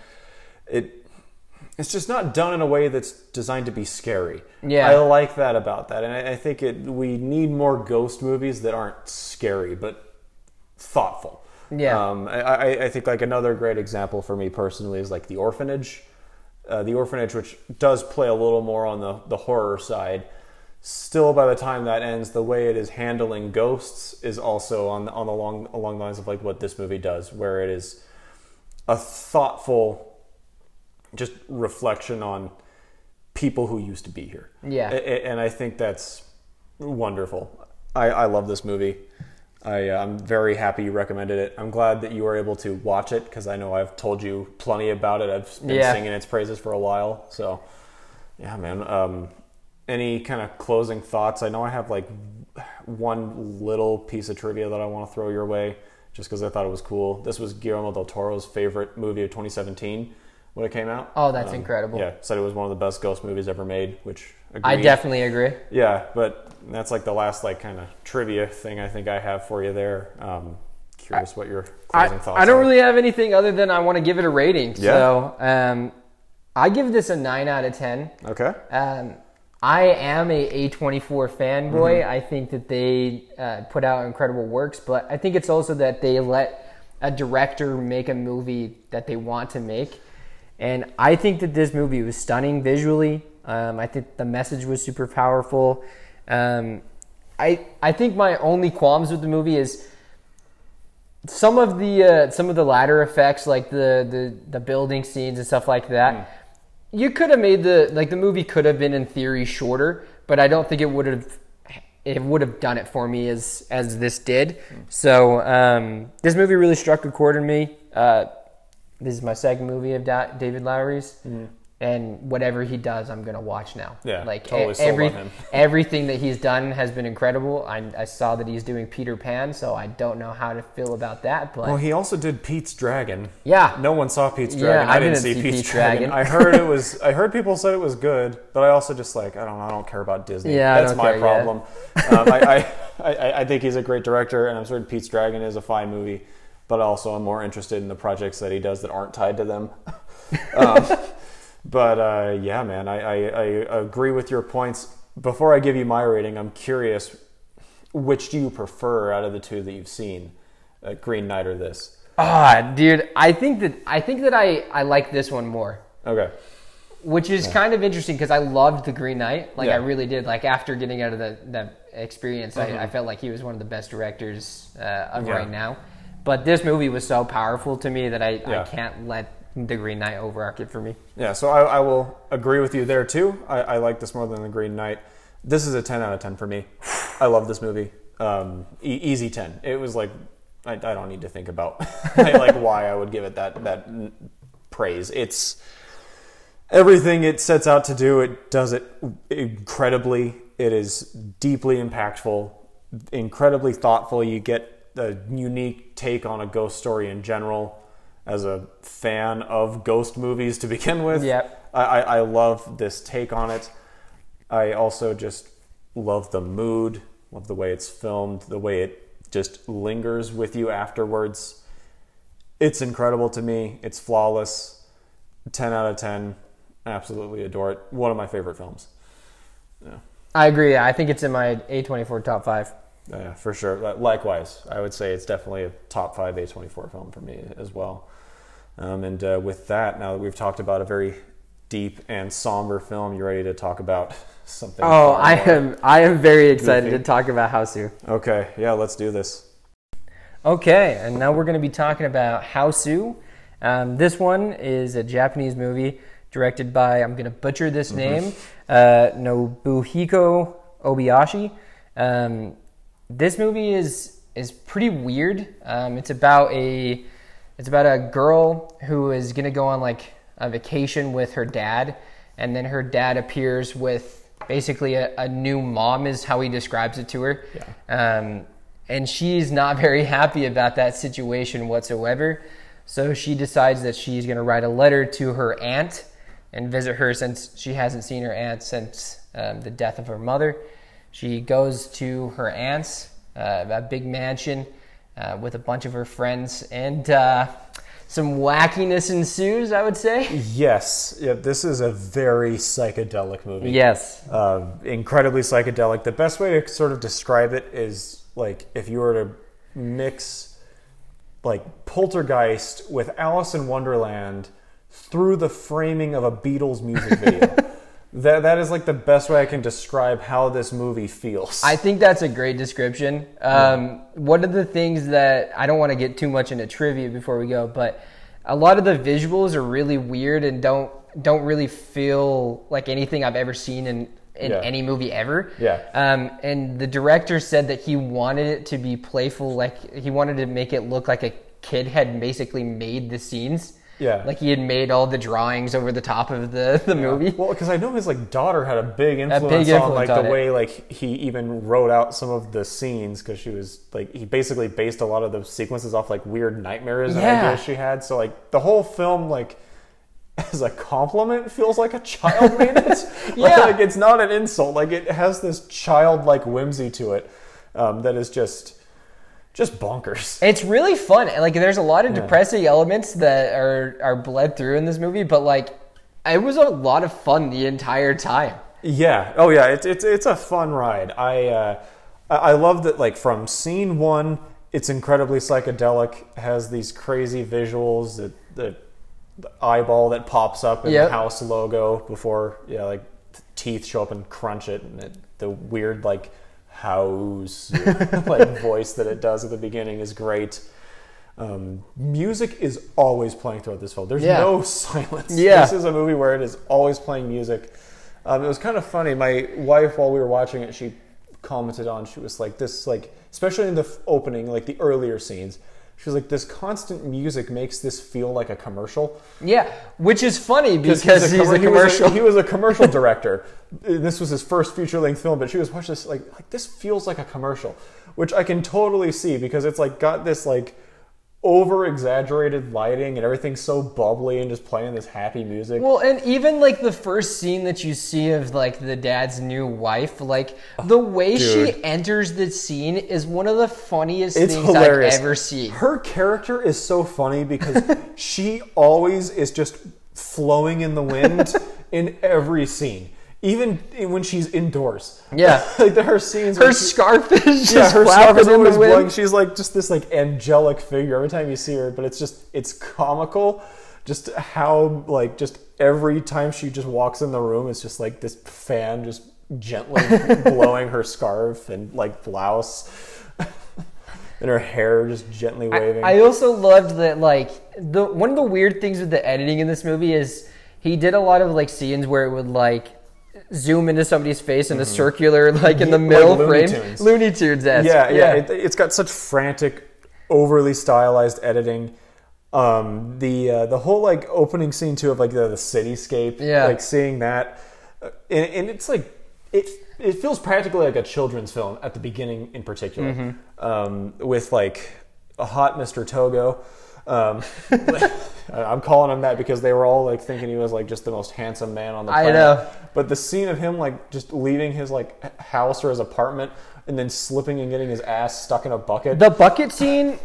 It it's just not done in a way that's designed to be scary. Yeah. I like that about that, and I, I think it. We need more ghost movies that aren't scary but thoughtful. Yeah. Um, I, I, I think like another great example for me personally is like The Orphanage. Uh, the Orphanage, which does play a little more on the the horror side. Still, by the time that ends, the way it is handling ghosts is also on on along along the lines of like what this movie does, where it is a thoughtful just reflection on people who used to be here. Yeah. And I think that's wonderful. I, I love this movie. I, uh, I'm very happy you recommended it. I'm glad that you were able to watch it because I know I've told you plenty about it. I've been Yeah. singing its praises for a while. So, Yeah, man. Um, any kind of closing thoughts? I know I have like one little piece of trivia that I want to throw your way, just because I thought it was cool. This was Guillermo del Toro's favorite movie of 2017 when it came out. Oh, that's incredible. Yeah, said it was one of the best ghost movies ever made, which I definitely agree. Yeah, but that's like the last like kind of trivia thing I think I have for you there. Um, curious what your I, closing thoughts I don't are. really have anything other than I want to give it a rating. Yeah. So um, I give this a 9 out of 10. Okay. Um, I am a A24 fanboy. Mm-hmm. I think that they uh, put out incredible works, but I think it's also that they let a director make a movie that they want to make. And I think that this movie was stunning visually. Um, I think the message was super powerful. Um, I I think my only qualms with the movie is some of the uh, some of the ladder effects, like the, the the building scenes and stuff like that. You could have made the like the movie could have been in theory shorter, but I don't think it would have it would have done it for me as as this did. So um, this movie really struck a chord in me. Uh, this is my second movie of da- David Lowery's, and whatever he does, I'm gonna watch now. Yeah, like totally every him. <laughs> everything that he's done has been incredible. I, I saw that he's doing Peter Pan, so I don't know how to feel about that, but Well, he also did Pete's Dragon. yeah, No one saw Pete's Yeah, Dragon. I I, didn't, didn't see see Pete's, Pete's Dragon. Dragon. I heard it <laughs> was. I heard people said it was good, but I also just like I don't. know. I don't care about Disney. Yeah, I that's don't my care, problem. <laughs> um, I, I, I, I think he's a great director, and I'm certain Pete's Dragon is a fine movie. But also, I'm more interested in the projects that he does that aren't tied to them. um, but uh, yeah, man, I, I, I agree with your points. Before I give you my rating, I'm curious, which do you prefer out of the two that you've seen, uh, Green Knight or this? ah, dude, I think that I think that I I like this one more. Okay. which is kind of interesting because I loved the Green Knight. Like I Yeah. Mm-hmm. really did. Like after getting out of the that experience, I, I felt like he was one of the best directors uh, of Yeah. right now. But this movie was so powerful to me that I, I can't let the Green Knight overarch it for me. Yeah, so I, I will agree with you there too. I, I like this more than The Green Knight. This is a 10 out of 10 for me. I love this movie. Um, e- easy 10. It was like, I, I don't need to think about <laughs> like why I would give it that, that praise. It's everything it sets out to do, it does it incredibly. It is deeply impactful, incredibly thoughtful. You get a unique take on a ghost story in general. As a fan of ghost movies to begin with, Yep. I, I, I love this take on it. I also just love the mood, love the way it's filmed, the way it just lingers with you afterwards. It's incredible to me. It's flawless. 10 out of 10. Absolutely adore it. One of my favorite films. Yeah. I agree. I think it's in my A24 top five. Yeah, for sure. Likewise, I would say it's definitely a top five A24 film for me as well. Um, and uh, with that, now that we've talked about a very deep and somber film, you ready to talk about something? Oh, I am I am very excited Goofy. to talk about Hausu. Okay, yeah, let's do this. Okay, and now we're going to be talking about Hausu. Um, this one is a Japanese movie directed by, I'm going to butcher this name, uh, Nobuhiko Obayashi. Um, this movie is is pretty weird. Um, it's about a it's about a girl who is going to go on like a vacation with her dad, and then her dad appears with basically a, a new mom, is how he describes it to her. Um, and she's not <laughs> very happy about that situation whatsoever. So she decides that she's going to write a letter to her aunt and visit her since she hasn't seen her aunt since um, the death of her mother. She goes to her aunt's, uh, a big mansion uh, with a bunch of her friends, and uh, some wackiness ensues, I would say. Yes, yeah, this is a very psychedelic movie. Yes. uh, incredibly psychedelic. The best way to sort of describe it is like if you were to mix like Poltergeist with Alice in Wonderland through the framing of a Beatles music video. <laughs> that that is like the best way I can describe how this movie feels. I think that's a great description. Um, One of the things that I don't want to get too much into trivia before we go, but a lot of the visuals are really weird and don't don't really feel like anything I've ever seen in in Yeah. any movie ever. Yeah. Um, and the director said that he wanted it to be playful, like he wanted to make it look like a kid had basically made the scenes. Yeah. Like he had made all the drawings over the top of the, <laughs> the movie. Well, because I know his like daughter had a big influence, big on like on the it. way like he even wrote out some of the scenes because she was like he basically based a lot of the sequences off like weird nightmares and Yeah. ideas she had. So like the whole film like <laughs> as a compliment feels like a child made it. <laughs> like, Yeah. like it's not an insult. Like it has this childlike whimsy to it um, that is just just bonkers. <laughs> It's really fun. Like there's a lot of depressing elements that are are bled through in this movie, but like it was a lot of fun the entire time. Yeah. Oh, yeah. It's it's it's a fun ride. I uh, I I love that. Like from scene one, it's incredibly psychedelic. Has these crazy visuals. That the, the eyeball that pops up in Yep. the house logo before yeah, like teeth show up and crunch it, and it, the weird like house <laughs> like voice that it does at the beginning is great. Um, music is always playing throughout this film. There's Yeah. no <laughs> silence. Yeah. This is a movie where it is always playing music. Um, it was kind of funny. My wife, while we were watching it, she commented on. She was like, "This, like, especially in the f- opening, like the earlier scenes, she was like, this constant music makes this feel like a commercial." Yeah, which is funny because he's a, commer- he was commercial. he was a commercial <laughs> director. this was his first feature length film, but she was watching this like, like this feels like a commercial, which I can totally see because it's like got this like over exaggerated lighting and everything's so bubbly and just playing this happy music. Well, and even like the first scene that you see of like the dad's new wife, like the way she enters the scene is one of the funniest It's things hilarious. I've ever seen. Her character is so funny because <laughs> she always is just flowing in the wind <laughs> in every scene, even when she's indoors. Yeah. <laughs> like there are scenes. Her she- scarf is just yeah, her scarf is in always the wind. blowing. She's like just this like angelic figure every time you see her, but it's just it's comical. Just how like just every time she just walks in the room, it's just like this fan just gently <laughs> blowing her scarf and like blouse, <laughs> and her hair just gently waving. I also loved that like the one of the weird things with the editing in this movie is he did a lot of like scenes where it would like zoom into somebody's face in a circular like in the Like middle Looney frame. Tunes. Looney Tunes esque. yeah, yeah. It, it's got such frantic, overly stylized editing. Um, the uh, the whole like opening scene too of like the, the cityscape, Yeah. like seeing that, uh, and, and it's like it it feels practically like a children's film at the beginning in particular, Mm-hmm. um, with like a hot Mr. Togo. Um, <laughs> I'm calling him that because they were all like thinking he was like just the most handsome man on the I planet. know. But the scene of him like just leaving his like house or his apartment and then slipping and getting his ass stuck in a bucket. The bucket scene,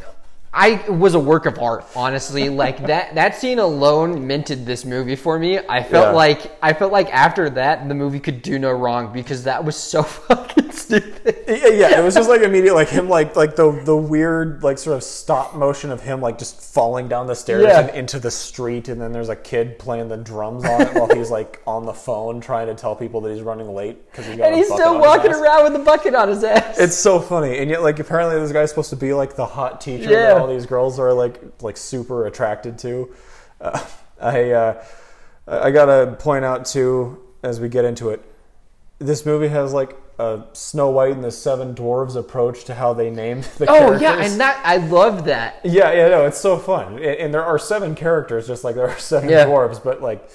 I was a work of art. Honestly, <laughs> like that that scene alone minted this movie for me. I felt Yeah. like I felt like after that the movie could do no wrong because that was so <laughs> fucking stupid. yeah, yeah, it was just like immediate, like him, like like the the weird, like sort of stop motion of him, like just falling down the stairs Yeah. and into the street, and then there's a kid playing the drums on it while he's like on the phone trying to tell people that he's running late because he got And a he's still walking around with a bucket on his ass. It's so funny, and yet like apparently this guy's supposed to be like the hot teacher Yeah. All these girls are like like super attracted to. Uh, <laughs> I uh, I gotta point out too as we get into it, this movie has like a Snow White and the Seven Dwarves approach to how they named the oh characters. Oh yeah, and that I love that. Yeah, yeah, no, it's so fun. And, and there are seven characters, just like there are seven Yeah. dwarves, but like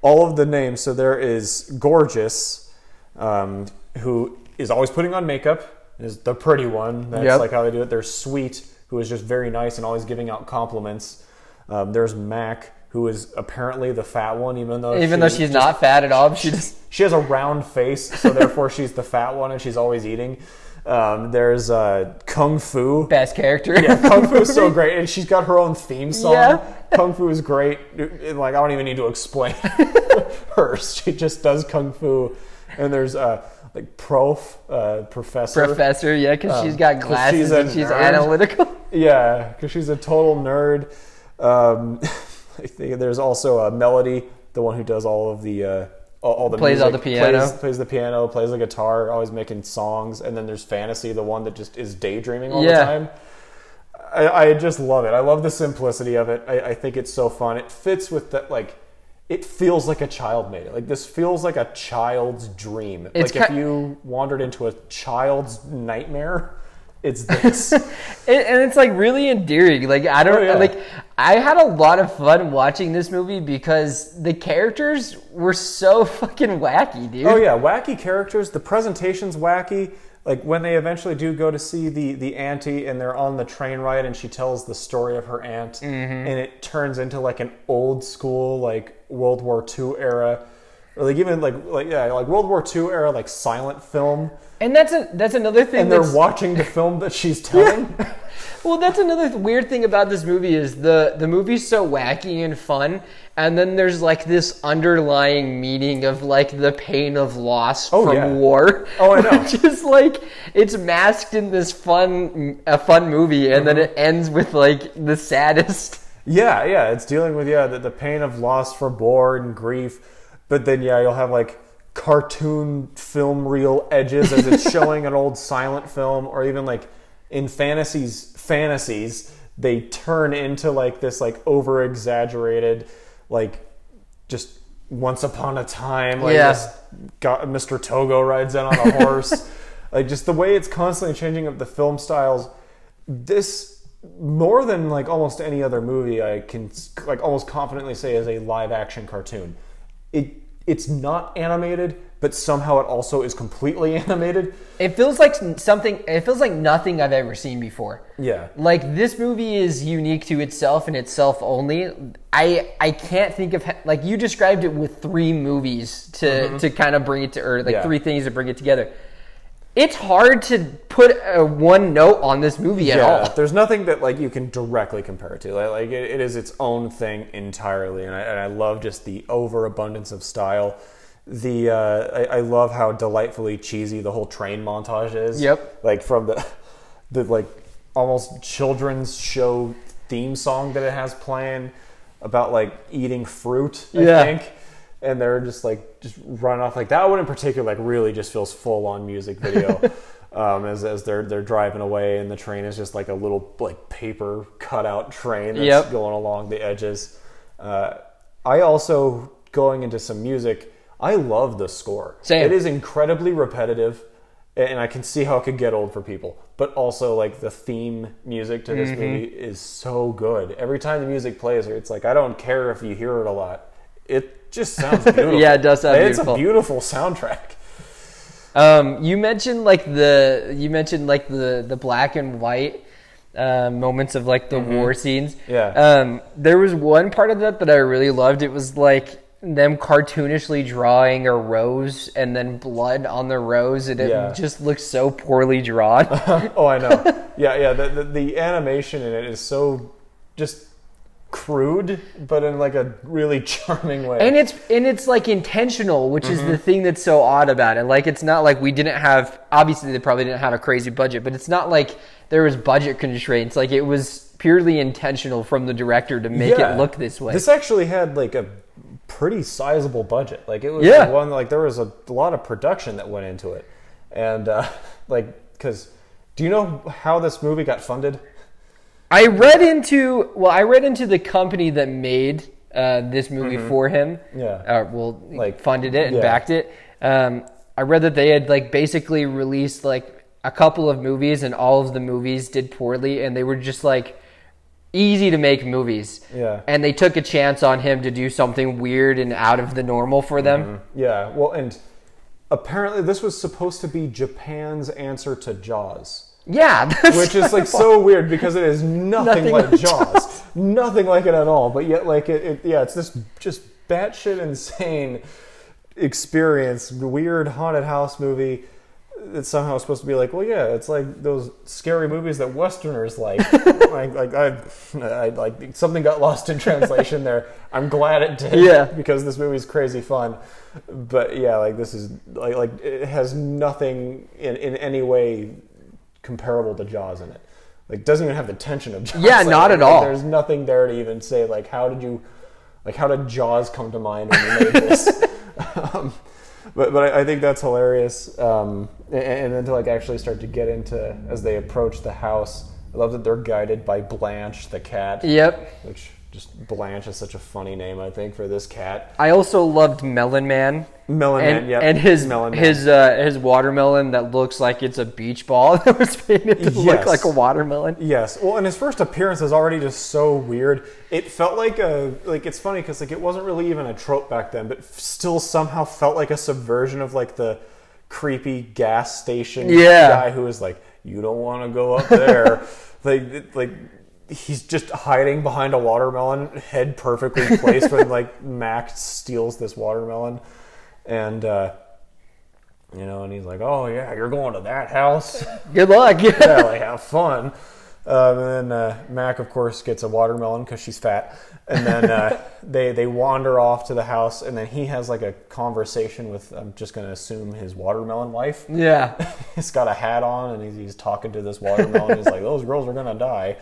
all of the names. So there is Gorgeous, um, who is always putting on makeup, is the pretty one. That's Yep. like how they do it. There's Sweet, who is just very nice and always giving out compliments. Um, there's Mac, who is apparently the fat one, even though Even she though she's just- not fat at all, she just <laughs> she has a round face, so therefore she's the fat one, and she's always eating. Um, there's uh, Kung Fu. best character. Yeah, Kung Fu is so <laughs> great, and she's got her own theme song. Yeah. Kung Fu is great. And, Like I don't even need to explain <laughs> her. She just does Kung Fu. And there's uh, like Prof, uh, Professor. Professor, yeah, because she's got glasses she's and she's nerd. analytical. <laughs> Yeah, because she's a total nerd. Um, <laughs> I think there's also a Melody, the one who does all of the uh, all, all the Plays all the piano. plays, plays the piano, plays the guitar, always making songs. And then there's Fantasy, the one that just is daydreaming all Yeah. the time. I, I just love it. I love the simplicity of it. I, I think it's so fun. It fits with that like. It feels like a child made it. Like this feels like a child's dream. It's like if you wandered into a child's nightmare, it's <laughs> this. and, and it's like really endearing. Like I don't Oh, yeah. like. I had a lot of fun watching this movie because the characters were so <laughs> fucking wacky, dude. Oh yeah, wacky characters. The presentation's wacky. Like when they eventually do go to see the the auntie, and they're on the train ride, and she tells the story of her aunt, Mm-hmm. and it turns into like an old school like World War II era, or like even like like yeah like World War II era like silent film, And that's a that's another thing. and they're watching the film that she's telling. <laughs> <laughs> Well, that's another weird thing about this movie is the the movie's so wacky and fun, and then there's like this underlying meaning of like the pain of loss Oh, from yeah. war. Oh, I know. <laughs> Just like it's masked in this fun a fun movie, and then it Mm-hmm. ends with like the saddest. <laughs> Yeah, yeah, it's dealing with yeah the, the pain of loss for war and grief, but then yeah you'll have like cartoon film reel edges as it's <laughs> showing an old silent film, or even like in fantasies fantasies they turn into like this like over exaggerated like just once upon a time like Yeah. this got Mr. Togo rides in on a horse. <laughs> like just the way it's constantly changing up the film styles. This more than like almost any other movie I can like almost confidently say is a live action cartoon. It it's not animated, but somehow it also is completely <laughs> animated. It feels like something. It feels like nothing I've ever seen before. Yeah. Like this movie is unique to itself and itself only. I I can't think of like you described it with three movies to to kind of bring it to or like Mm-hmm. Yeah. three things to bring it together. It's hard to put a one note on this movie at yeah, all. there's nothing that like you can directly compare it to. Like, like it, it is its own thing entirely, and I, and I love just the overabundance of style. The uh, I, I love how delightfully cheesy the whole train montage is. Yep. Like from the <laughs> the like almost children's show theme song that it has playing about like eating fruit. I Yeah. think. And they're just like just run off like that one in particular like really just feels full on music video. <laughs> um, as, as they're they're driving away and the train is just like a little like paper cutout train that's Yep. going along the edges. Uh, I also going into some music. I love the score. Same. It is incredibly repetitive, and I can see how it could get old for people. But also, like the theme music to Mm-hmm. this movie is so good. Every time the music plays, it's like I don't care if you hear it a lot. It just sounds <laughs> beautiful. Yeah, it does sound It's beautiful. a beautiful soundtrack. Um, you mentioned like the you mentioned like the the black and white uh, moments of like the war scenes. Mm-hmm. Yeah. Um, there was one part of that that I really loved. It was like them cartoonishly drawing a rose and then blood on the rose, and it Yeah. just looks so poorly drawn. <laughs> oh, I know. Yeah, yeah. The, the, the animation in it is so just crude, but in like a really <laughs> charming way. and it's and it's like intentional, which is Mm-hmm. the thing that's so odd about it. Like it's not like we didn't have obviously they probably didn't have a crazy budget, but it's not like there was budget constraints. Like it was purely intentional from the director to make Yeah. it look this way. This actually had like a pretty sizable budget. Like it was Yeah. one like there was a lot of production that went into it, and uh, <laughs> like because do you know how this movie got funded? I read into well, I read into the company that made uh, this movie for him. Mm-hmm. Yeah. uh, well, Like, like funded it and yeah. backed it. Um, I read that they had like basically released like a couple of movies, and all of the movies did poorly, and they were just like easy to make movies. Yeah. and they took a chance on him to do something weird and out of the normal for them. Mm-hmm. Yeah. Well, and apparently this was supposed to be Japan's answer to Jaws. Yeah, <laughs> which is like so weird because it is nothing, Nothing like like Jaws, nothing like it at all. But yet, like it, it, yeah, it's this just batshit insane experience, weird haunted house movie. It's somehow supposed to be like, well, yeah, it's like those scary movies that Westerners like. <laughs> like, like I, I, like something got lost in translation there. I'm glad it did, Yeah. because this movie's crazy fun. But yeah, like this is like like it has nothing in in any way comparable to Jaws in it. Like doesn't even have the tension of Jaws. Yeah, Like, not at like, all. There's nothing there to even say like how did you like how did Jaws come to mind when you made this? <laughs> um, but but I, I think that's hilarious. Um, and, and then to like actually start to get into as they approach the house. I love that they're guided by Blanche the cat. Yep. Which just Blanche is such a funny name I think for this cat. I also loved Melon Man. Melon and, Man, yep. and his Melon Man. his uh, his watermelon that looks like it's a beach ball <laughs> that was painted to look like a watermelon. Yes. Well, and his first appearance is already just so weird. It felt like a like it's funny because like it wasn't really even a trope back then, but still somehow felt like a subversion of like the creepy gas station Yeah. guy who is like, you don't want to go up there. <laughs> like like he's just hiding behind a watermelon, head perfectly placed when like <laughs> Max steals this watermelon, and. uh you know, and he's like, "Oh yeah, you're going to that house." Good luck. <laughs> yeah, like have fun. Um, and then uh, Mac, of course, gets a watermelon because she's fat. And then uh, <laughs> they they wander off to the house, and then he has like a conversation with I'm just going to assume his watermelon wife. yeah. he's got a hat on, and he's, he's talking to this watermelon. he's like, "Those girls are going to die."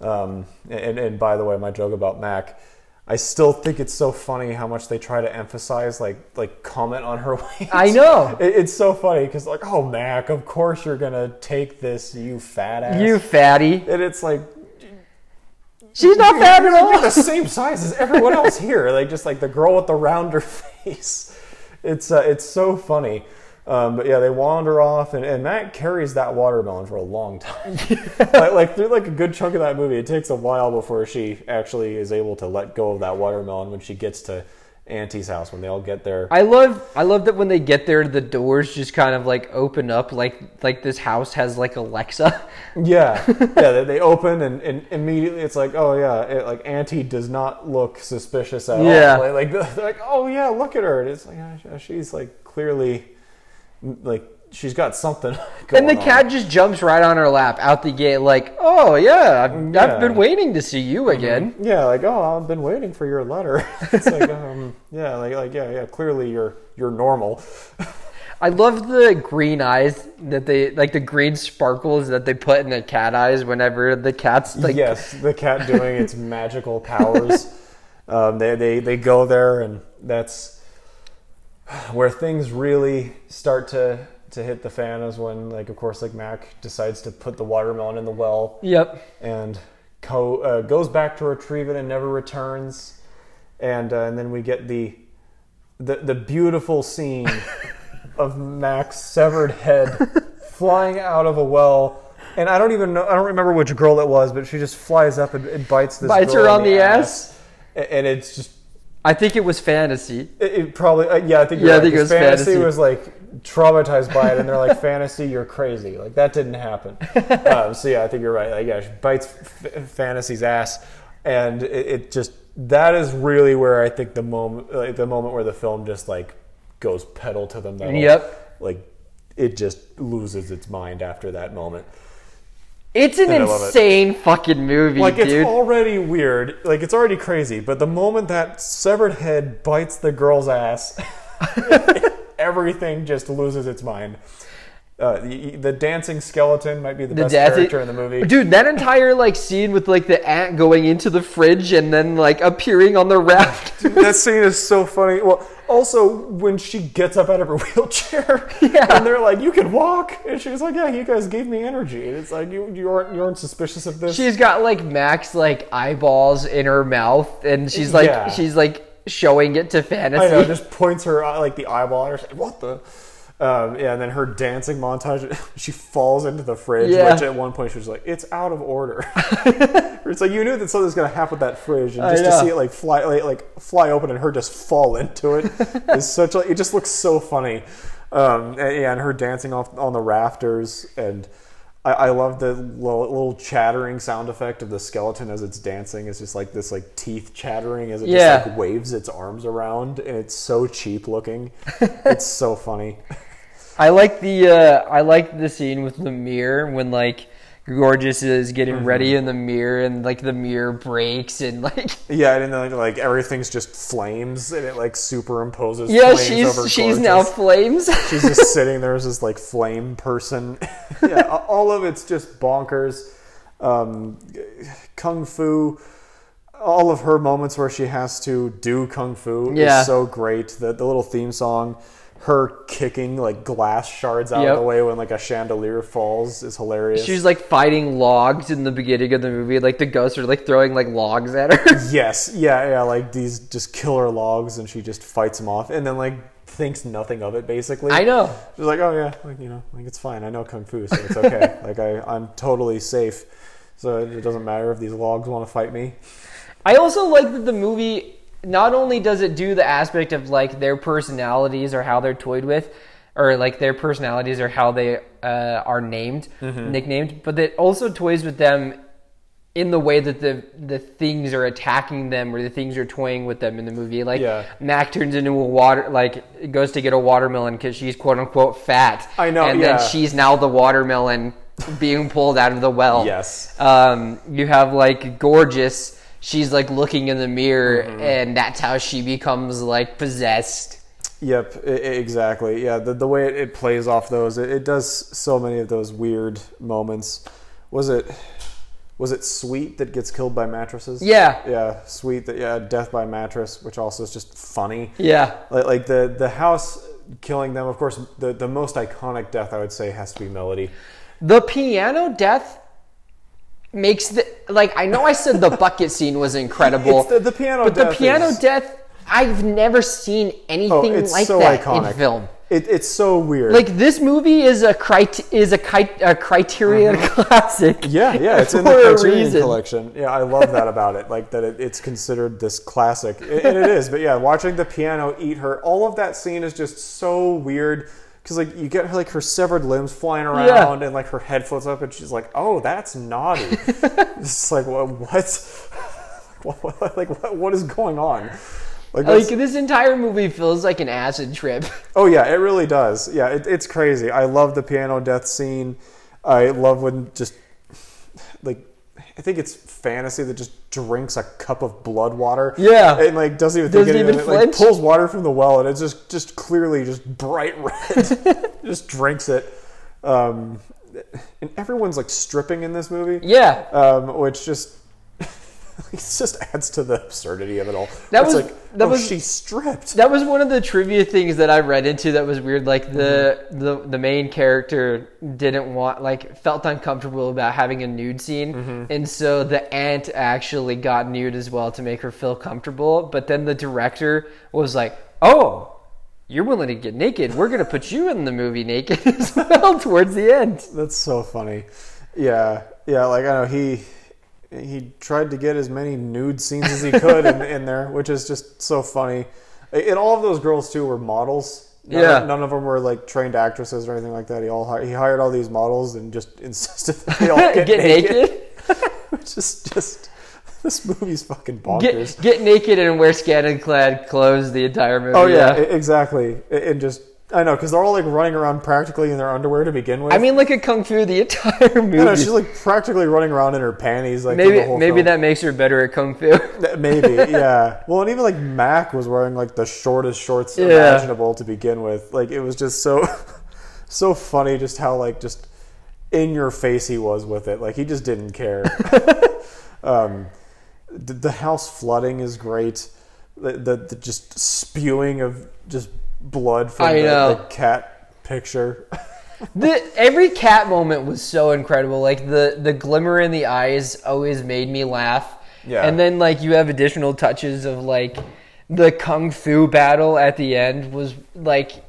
Um, and, and by the way, my joke about Mac. I still think it's so funny how much they try to emphasize, like, like comment on her <laughs> weight. I know. It, it's so funny because, like, oh, Mac, of course you're gonna take this, you fat ass. You fatty. and it's like She's not fat at all. you're the same size as everyone else here. Like, just like the girl with the rounder <laughs> face. It's uh, it's so funny. Um, but yeah, they wander off, and, and Mac carries that watermelon for a long time. <laughs> like, like through like a good chunk of that movie, it takes a while before she actually is able to let go of that watermelon when she gets to Auntie's house when they all get there. I love I love that when they get there the doors just kind of like open up like like this house has like Alexa. Yeah, yeah. <laughs> They, they open and, and immediately it's like, oh yeah, it, like Auntie does not look suspicious at Yeah. all. Like, like they're <laughs> like, oh yeah, look at her. And it's like yeah, she's like clearly like she's got something. <laughs> Going and the on. cat just jumps right on her lap out the gate like, "Oh yeah, I've, Yeah. Mm-hmm. I've been waiting to see you again." Yeah, like oh, I've been waiting for your letter. <laughs> it's like <laughs> um, yeah, like like yeah, yeah. Clearly you're you're normal. I love the green eyes that they like the green sparkles that they put in the cat eyes whenever the cat's like yes, the cat doing its magical powers. Um, they, they they go there, and that's where things really start to to hit the fan. Is when, like, of course, like Mac decides to put the watermelon in the well, Yep. and co- uh, goes back to retrieve it and never returns. And uh, and then we get the the the beautiful scene <laughs> of Mac's severed head flying out of a well. And I don't even know. I don't remember which girl it was, but she just flies up and, and bites this. Bites her on the ass? A- and it's just I think it was fantasy. it, it probably uh, yeah. I think you're Yeah, I think it was fantasy, fantasy. was like traumatized by it, and they're like <laughs> fantasy, you're crazy. Like that didn't happen. <laughs> um, so yeah, I think you're right. Like yeah, she bites f- fantasy's ass, and it, it just that is really where I think the moment like, the moment where the film just like goes pedal to the metal. Yep. Like it just loses its mind after that moment. It's an And I it. insane fucking movie, Like it's already weird, like it's already crazy, but the moment that severed head bites the girl's ass, <laughs> everything just loses its mind. Uh, the, the dancing skeleton might be the, The best character in the movie. Dude, that entire like scene with like the aunt going into the fridge and then like appearing on the raft. <laughs> that scene is so funny. Well, also when she gets up out of her <laughs> wheelchair, Yeah. and they're like, "You can walk," and she's like, "Yeah, you guys gave me energy." And it's like you you aren't you aren't suspicious of this. she's got like Max like eyeballs in her mouth and she's like Yeah. she's like showing it to fantasy. I know, just points her uh, like the eyeball at her. She's like, what the? Um, yeah, and then her dancing montage. <laughs> She falls into the fridge, Yeah. which at one point she was like, "It's out of order." <laughs> it's like you knew that something was going to happen with that fridge, and just to see it like fly, like, like fly open and her just fall into it <laughs> is such. like It just looks so funny. Um, and, yeah, and her dancing off on the rafters, and I, I love the little, little chattering sound effect of the skeleton as it's dancing. It's just like this like teeth chattering as it Yeah. just like waves its arms around, and it's so cheap looking. it's so funny. I like the uh, I like the scene with the mirror when like Gorgeous is getting Mm-hmm. ready in the mirror and like the mirror breaks and like <laughs> Yeah, and then like, everything's just flames, and it like superimposes. yeah flames over she's she's now flames. <laughs> She's just sitting there as this like flame person. <laughs> yeah, all of it's just bonkers. Um, kung fu. All of her moments where she has to do kung fu Yeah. is so great. The the little theme song her kicking like glass shards out Yep. of the way when like a chandelier falls is hilarious. She's like fighting logs in the beginning of the movie. Like the ghosts are like throwing like logs at her. <laughs> yes, yeah, yeah, like these just killer logs, and she just fights them off, and then like thinks nothing of it. Basically, I know. She's like, oh yeah, like you know, like it's fine. I know kung fu, so it's okay. <laughs> like I, I'm totally safe. So it doesn't matter if these logs want to fight me. I also like that the movie not only does it do the aspect of like their personalities or how they're toyed with, or like their personalities or how they uh, are named, Mm-hmm. nicknamed, but it also toys with them in the way that the the things are attacking them or the things are toying with them in the movie. Like Yeah. Mac turns into a water, like goes to get a watermelon because she's quote unquote fat. I know, and yeah. then she's now the watermelon being pulled out of the well. Yes. Um, you have like gorgeous. She's like looking in the mirror, Mm-hmm. and that's how she becomes like possessed. Yep, i- i- exactly. Yeah, the, the way it, it plays off those, it, it does so many of those weird moments. Was it was it Sweet that gets killed by mattresses? Yeah. yeah, Sweet that yeah, death by mattress, which also is just funny. Yeah, Like, like the the house killing them. Of course, the the most iconic death I would say has to be Melody. the piano death makes the like. I know I said the bucket scene was incredible, the, the piano but the piano is- death. I've never seen anything Oh, like so that iconic. in film. It, it's so weird. Like this movie is a crit- is a, ki- a Criterion classic. Mm-hmm. <laughs> Yeah, yeah, it's <laughs> in the Criterion collection. Yeah, I love that about it. Like that, it, it's considered this classic, and it is. But yeah, watching the piano eat her, all of that scene is just so weird because like you get her like her severed limbs flying around, and like her head floats up, and she's like, "Oh, that's naughty." <laughs> it's like what? <laughs> What? what like what, what is going on? Like, Like this entire movie feels like an acid trip. <laughs> Oh yeah, it really does. Yeah, it, it's crazy. I love the piano death scene. I love when just like I think it's fantasy that just drinks a cup of blood water. Yeah. and like doesn't even Doesn't think even It, like pulls water from the well and it's just just clearly just bright red. <laughs> <laughs> just drinks it. Um, and everyone's like stripping in this movie. Yeah, Um, which just. <laughs> It just adds to the absurdity of it all. That It's was- like, that oh, was- she stripped. that was one of the trivia things that I read into that was weird. Like the Mm-hmm. the the main character didn't want like felt uncomfortable about having a nude scene, Mm-hmm. and so the aunt actually got nude as well to make her feel comfortable. But then the director was like, "Oh." You're willing to get naked. We're gonna put you in the movie naked <laughs> as well towards the end. That's so funny. Yeah, yeah. Like I know he he tried to get as many nude scenes as he could in, in there, which is just so funny. And all of those girls too were models. None Yeah. of, none of them were like trained actresses or anything like that. He all hi- he hired all these models and just <laughs> insisted that they all <laughs> get, Get, naked, naked. <laughs> which is just this movie's fucking bonkers. Get, get naked and wear scanning clad clothes the entire movie. oh yeah, e- exactly. And just I know because they're all like running around practically in their underwear to begin with. I mean, look at Kung Fu the <laughs> entire movie. Know she's like practically running around in her panties. Like maybe maybe film. that makes her better at Kung Fu. Maybe, yeah. Well, and even like Mac was wearing like the shortest shorts Yeah. imaginable to begin with. Like it was just so, <laughs> so funny just how like just in your face he was with it. Like he just didn't care. <laughs> um, the, the house flooding is great. The, the, the just spewing of just blood from I the, know. the cat picture. <laughs> the, every cat moment was so incredible. Like the the glimmer in the eyes always made me laugh. Yeah. And then like you have additional touches of like the Kung Fu battle at the end was like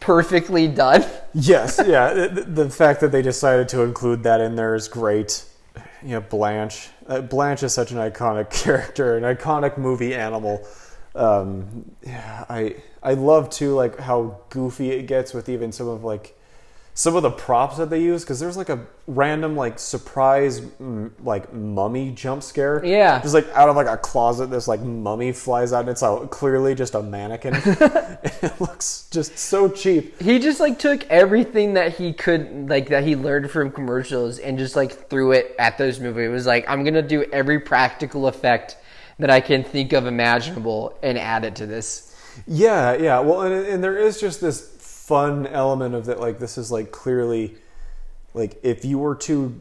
perfectly done. <laughs> Yes, yeah. The, the fact that they decided to include that in there is great. You know, Blanche. Uh, Blanche is such an iconic <laughs> character, an iconic movie animal. Um, yeah, I I love too like how goofy it gets with even some of like some of the props that they use because there's like a random like surprise mm, like mummy jump scare. Yeah. just like out of like a closet, this like mummy flies out and it's uh, clearly just a mannequin. <laughs> <laughs> it looks just so cheap. He just like took everything that he could like that he learned from commercials and just like threw it at those movies. It was like I'm gonna do every practical effect that I can think of imaginable and add it to this. Yeah, yeah. Well, and, and there is just this fun element of that. Like, this is like clearly, like, if you were to,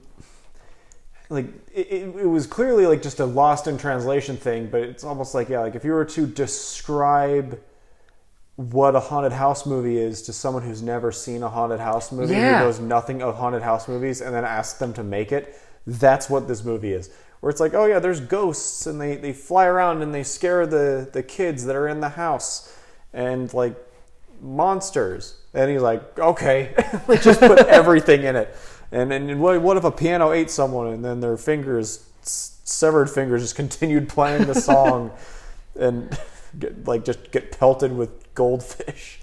like, it, it, was clearly like just a lost in translation thing, but it's almost like, yeah, like if you were to describe what a haunted house movie is to someone who's never seen a haunted house movie, Yeah. who knows nothing of haunted house movies, and then ask them to make it. That's what this movie is. Where it's like, oh yeah, there's ghosts and they, they fly around and they scare the, the kids that are in the house and like monsters. And he's like, okay, <laughs> like just put <laughs> everything in it. And and what, what if a piano ate someone and then their fingers, s- severed fingers, just continued playing the song <laughs> and get, like just get pelted with goldfish?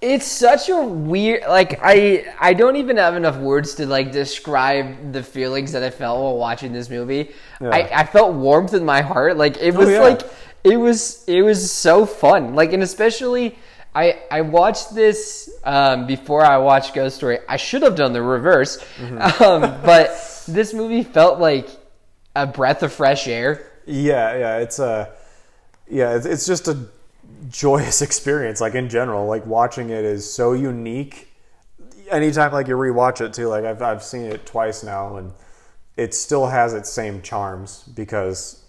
It's such a weird like I I don't even have enough words to like describe the feelings that I felt while watching this movie. Yeah. I, I felt warmth in my heart. Like it was yeah. like it was it was so fun. Like and especially I I watched this um, before I watched Ghost Story. I should have done the reverse. <laughs> Um, but this movie felt like a breath of fresh air. Yeah, yeah, it's a yeah, it's, it's just a joyous <laughs> experience. Like in general, like watching it is so unique. Anytime like you rewatch it too, like I've I've seen it twice now, and it still has its same charms because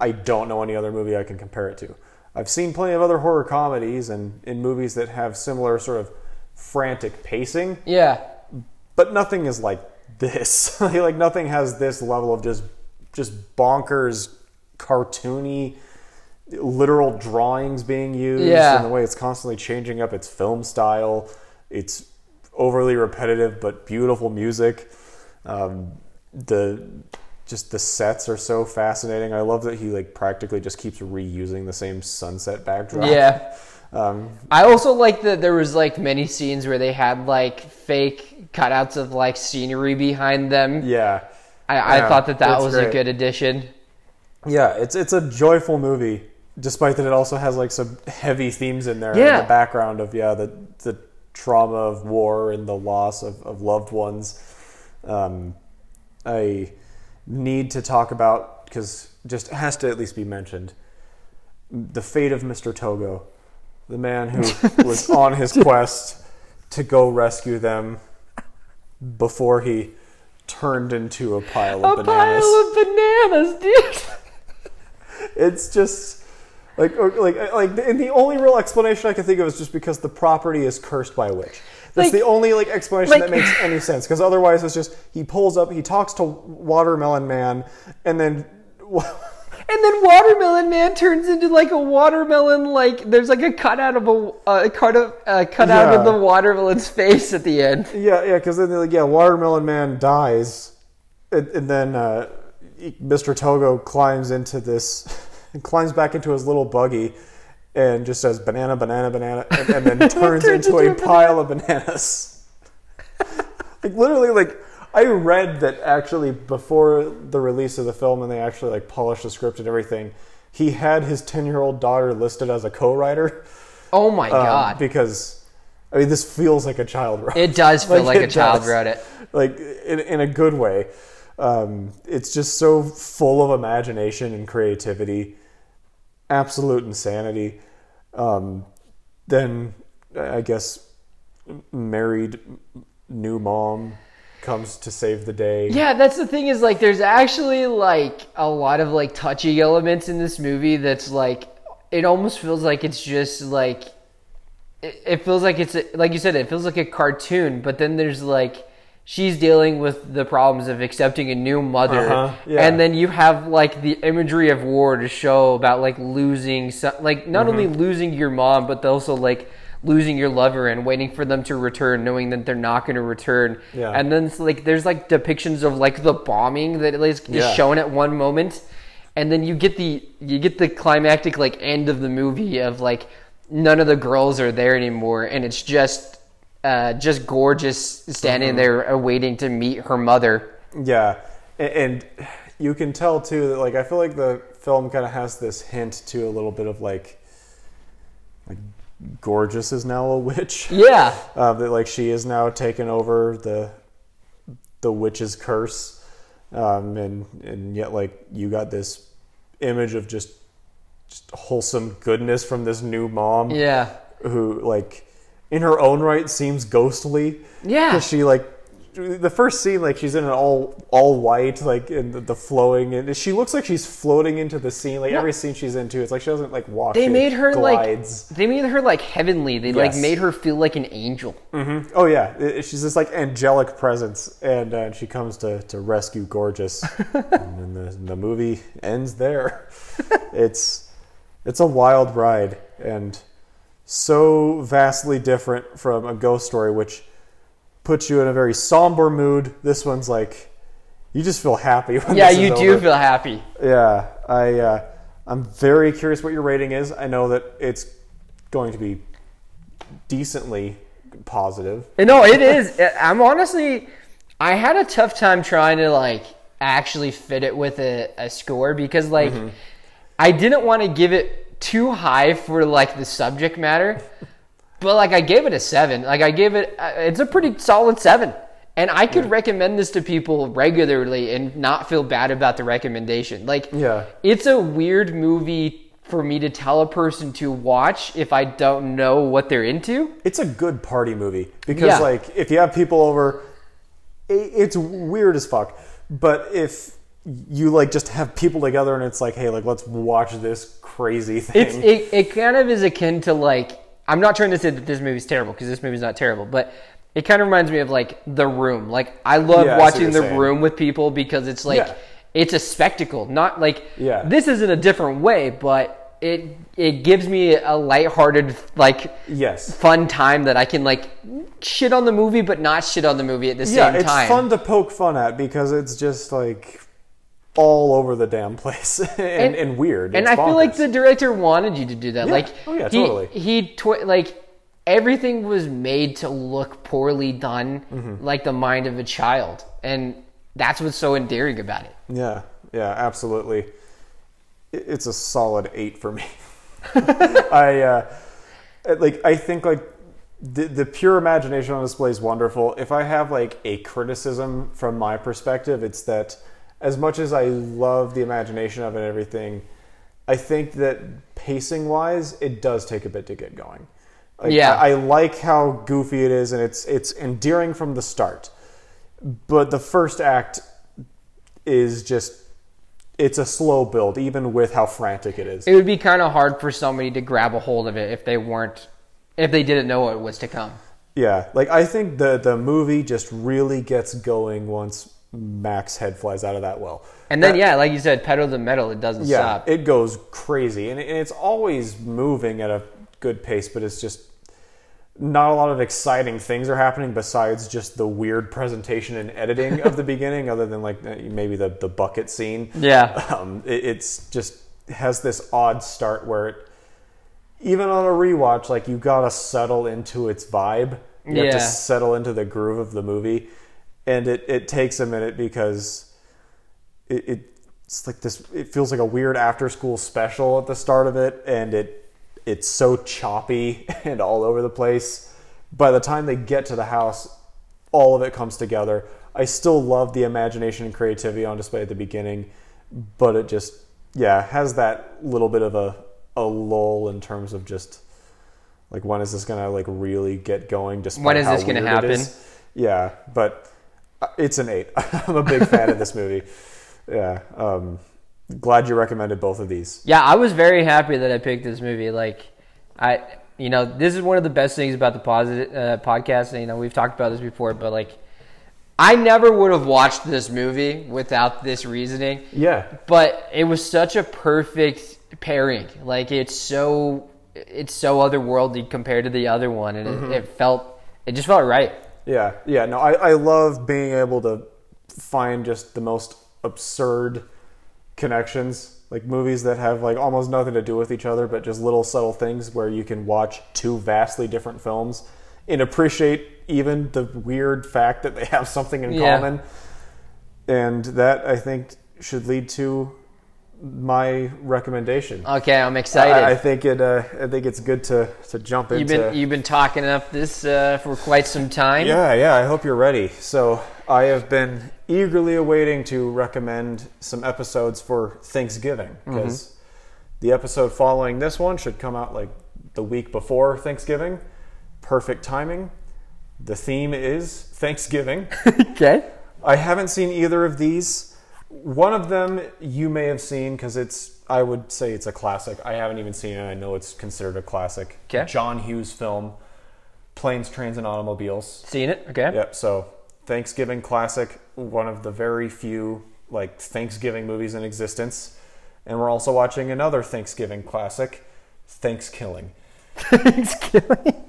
I don't know any other movie I can compare it to. I've seen plenty of other horror comedies and in movies that have similar sort of frantic pacing, Yeah. but nothing is like this. <laughs> like nothing has this level of just just bonkers, cartoony, literal drawings being used, Yeah. and the way it's constantly changing up its film style. It's overly repetitive but beautiful music. Um, the just the sets are so fascinating. I love that he like practically just keeps reusing the same sunset backdrop. Yeah. Um, I also like that there was like many scenes where they had like fake cutouts of like scenery behind them. yeah. I, I Yeah, thought that that it's was a good addition. Yeah, it's it's a joyful movie, despite that it also has like some heavy themes in there in Yeah. the background of yeah the the trauma of war and the loss of, of loved ones. Um, I need to talk about because just has to at least be mentioned the fate of Mr. Togo, the man who <laughs> was on his quest to go rescue them before he turned into a pile of A bananas pile of bananas, dude. <laughs> it's just like or, like like and the only real explanation I can think of is just because the property is cursed by a witch. That's Like- the only like explanation like- that makes any sense. Because otherwise, it's just he pulls up, he talks to Watermelon Man, and then <laughs> And then Watermelon Man turns into like a watermelon. Like there's like a cutout of a uh, cut of uh, cut out of Yeah. the watermelon's face at the end. yeah, yeah, because then like yeah, Watermelon Man dies, and, and then uh, Mr. Togo climbs into this, climbs back into his little buggy. And just says banana, banana, banana, and, and then <laughs> turns, Turns into, into a a pile of bananas. <laughs> like literally like i read that actually before the release of the film and they actually like polished the script and everything he had his 10 year old daughter listed as a co-writer Oh my um, god! because i mean this feels like a child wrote It does feel <laughs> like, a it child does. wrote it. like in, in a good way um, it's just so full of imagination and creativity absolute insanity um, then i guess married new mom comes to save the day. Yeah, that's the thing is like there's actually like a lot of like touchy elements in this movie that's like it almost feels like it's just like it, it feels like it's a, like you said it feels like a cartoon, but then there's like she's dealing with the problems of accepting a new mother Uh-huh, yeah. and then you have like the imagery of war to show about like losing some, like not Mm-hmm. only losing your mom but also like losing your lover and waiting for them to return knowing that they're not going to return Yeah. and then like there's like depictions of like the bombing that is, is Yeah. shown at one moment and then you get the you get the climactic like end of the movie of like none of the girls are there anymore and it's just uh, just gorgeous standing there uh, waiting to meet her mother. Yeah, and you can tell too that like I feel like the film kind of has this hint to a little bit of like like gorgeous is now a witch. yeah. <laughs> Uh, that like she is now taken over the the witch's curse, um, and and yet like you got this image of just just wholesome goodness from this new mom yeah. who like in her own right seems ghostly Yeah. 'Cause she like the first scene, like she's in an all all white, like in the, the flowing, and she looks like she's floating into the scene. Like every scene she's into, it's like she doesn't like walk. They made her glides. like they made her like heavenly. They like made her feel like an angel. Oh yeah, I- she's this like angelic presence, and uh, she comes to, to rescue Gorgeous, <laughs> and then the, the movie ends there. it's it's a wild ride, and so vastly different from a ghost story, which puts you in a very somber mood. This one's like you just feel happy. Yeah, you do over. feel happy. Yeah, I uh, I'm very curious what your rating is. I know that it's going to be decently positive. No, it is. I'm honestly, I had a tough time trying to like actually fit it with a, a score because like Mm-hmm. I didn't want to give it too high for like the subject matter, but like I gave it a seven. Like I gave it, uh, it's a pretty solid seven. And I could recommend this to people regularly and not feel bad about the recommendation. Like, Yeah. it's a weird movie for me to tell a person to watch if I don't know what they're into. It's a good party movie because Yeah. like if you have people over, it's weird as fuck. But if you like just have people together and it's like, hey, like let's watch this crazy thing. It's it, it kind of is akin to like I'm not trying to say that this movie's terrible because this movie's not terrible, but it kind of reminds me of like The Room. Like I love Yeah, I watching you're The saying. Room with people because it's like Yeah. it's a spectacle. Not like Yeah. this is in a different way, but it it gives me a lighthearted like yes. fun time that I can like shit on the movie but not shit on the movie at the Yeah, same it's fun to poke fun at because it's just like all over the damn place <laughs> and, and, weird. And It's I feel like the director wanted you to do that. Yeah. Like, Oh, yeah, he, totally. He twi- like everything was made to look poorly done, Mm-hmm. like the mind of a child, and that's what's so endearing about it. Yeah, yeah, absolutely. It's a solid eight for me. <laughs> I uh, like. I think like the the pure imagination on display is wonderful. If I have like a criticism from my perspective, it's that as much as I love the imagination of it and everything, I think that pacing wise, it does take a bit to get going. Like, Yeah. I, I like how goofy it is, and it's it's endearing from the start. But the first act is just it's a slow build even with how frantic it is It would be kind of hard for somebody to grab a hold of it if they weren't, if they didn't know what was to come. yeah like i think the the movie just really gets going once mac's head flies out of that well And then, yeah, like you said, pedal to the metal, it doesn't yeah stop. it goes crazy and, and it's always moving at a good pace but it's just not a lot of exciting things are happening besides just the weird presentation and editing of the <laughs> beginning other than like maybe the, the bucket scene yeah. <laughs> um, it, it's just has this odd start where it, even on a rewatch, like you gotta settle into its vibe. You have Yeah. to settle into the groove of the movie, and it, it takes a minute because it, it's like this. It feels like a weird after school special at the start of it, and it it's so choppy <laughs> and all over the place. By the time they get to the house, all of it comes together. I still love the imagination and creativity on display at the beginning, but it just yeah has that little bit of a a lull in terms of just like when is this gonna like really get going? Despite When is how this gonna happen? Yeah, but it's an eight. <laughs> I'm a big fan of this movie. Yeah, um, glad you recommended both of these. Yeah, I was very happy that I picked this movie. Like, I, you know, this is one of the best things about the positive uh, podcast. and, You know, we've talked about this before, but like, I never would have watched this movie without this reasoning. Yeah, But it was such a perfect pairing. Like, it's so, it's so otherworldly compared to the other one, and Mm-hmm. it, it felt, it just felt right. Yeah, yeah. No, I, I love being able to find just the most absurd connections, like movies that have like almost nothing to do with each other, but just little subtle things where you can watch two vastly different films and appreciate even the weird fact that they <laughs> have something in Yeah. common. And that I think should lead to my recommendation. Okay, I'm excited. I, I think it. Uh, I think it's good to to jump you've into. been you've been talking up this uh, for quite some time. Yeah, yeah, I hope you're ready. So, I have been eagerly awaiting to recommend some episodes for Thanksgiving because the episode following this one should come out like the week before Thanksgiving. Perfect timing. The theme is Thanksgiving. <laughs> okay. I haven't seen either of these. One of them you may have seen because it's, I would say it's a classic. I haven't even seen it. I know it's considered a classic. 'Kay. John Hughes film, Planes, Trains, and Automobiles. Seen it? Okay. Yep. So Thanksgiving classic, one of the very few like Thanksgiving movies in existence, and we're also watching another Thanksgiving classic, ThanksKilling. <laughs> ThanksKilling.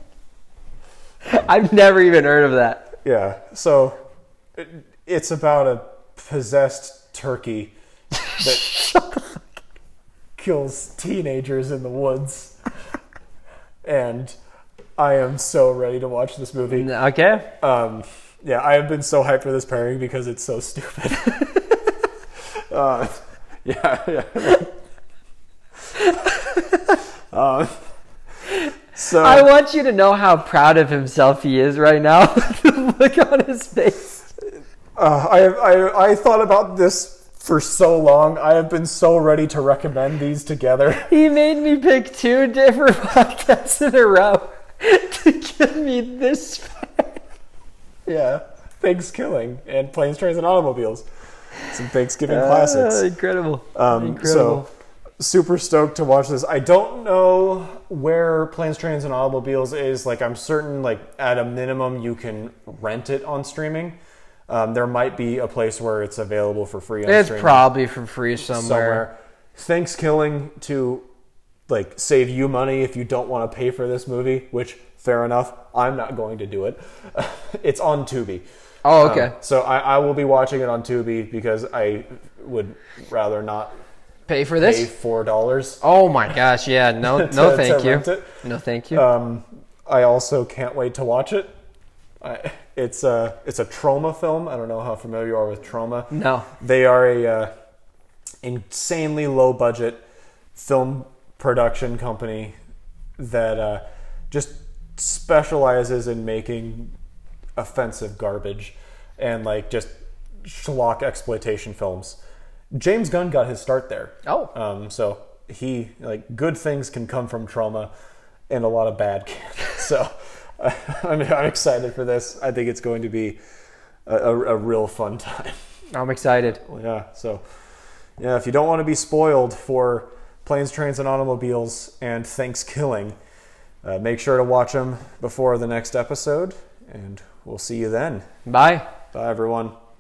I've never even heard of that. Yeah. So it, it's about a possessed turkey <laughs> that kills teenagers in the woods, and I am so ready to watch this movie. Okay. Um, yeah, I have been so hyped for this pairing because it's so stupid. <laughs> uh, yeah, yeah. <laughs> uh, so I want you to know how proud of himself he is right now. look on his face. Uh, I, I I thought about this for so long. I have been so ready to recommend these together. <laughs> He made me pick two different <laughs> podcasts in a row <laughs> to give me this. far. Yeah, ThanksKilling and planes, trains, and automobiles. Some Thanksgiving Ah, classics. incredible. Um, incredible. So, super stoked to watch this. I don't know where Planes, Trains, and Automobiles is. Like, I'm certain, like at a minimum, you can rent it on streaming. Um, there might be a place where it's available for free on it's streaming probably for free somewhere. somewhere. ThanksKilling to like save you money if you don't want to pay for this movie. Which fair enough. I'm not going to do it. <laughs> it's on Tubi. Oh, okay. Um, so I, I will be watching it on Tubi because I would rather not Pay for pay this? four dollars. Oh my gosh, yeah. No, <laughs> no, thank to you. No, thank you. Um, I also can't wait to watch it. I, it's a it's a Troma film. I don't know how familiar you are with Troma. no. They are a uh, insanely low budget film production company that uh, just specializes in making offensive garbage and like just schlock exploitation films. James Gunn got his start there. Oh. Um, so he like good things can come from Troma, and a lot of bad can. <laughs> so <laughs> I'm, I'm excited for this. I think it's going to be a, a, a real fun time. I'm excited. Yeah. So, yeah, if you don't want to be spoiled for planes, trains, and automobiles and ThanksKilling, uh, make sure to watch them before the next episode, and we'll see you then. Bye. Bye, everyone.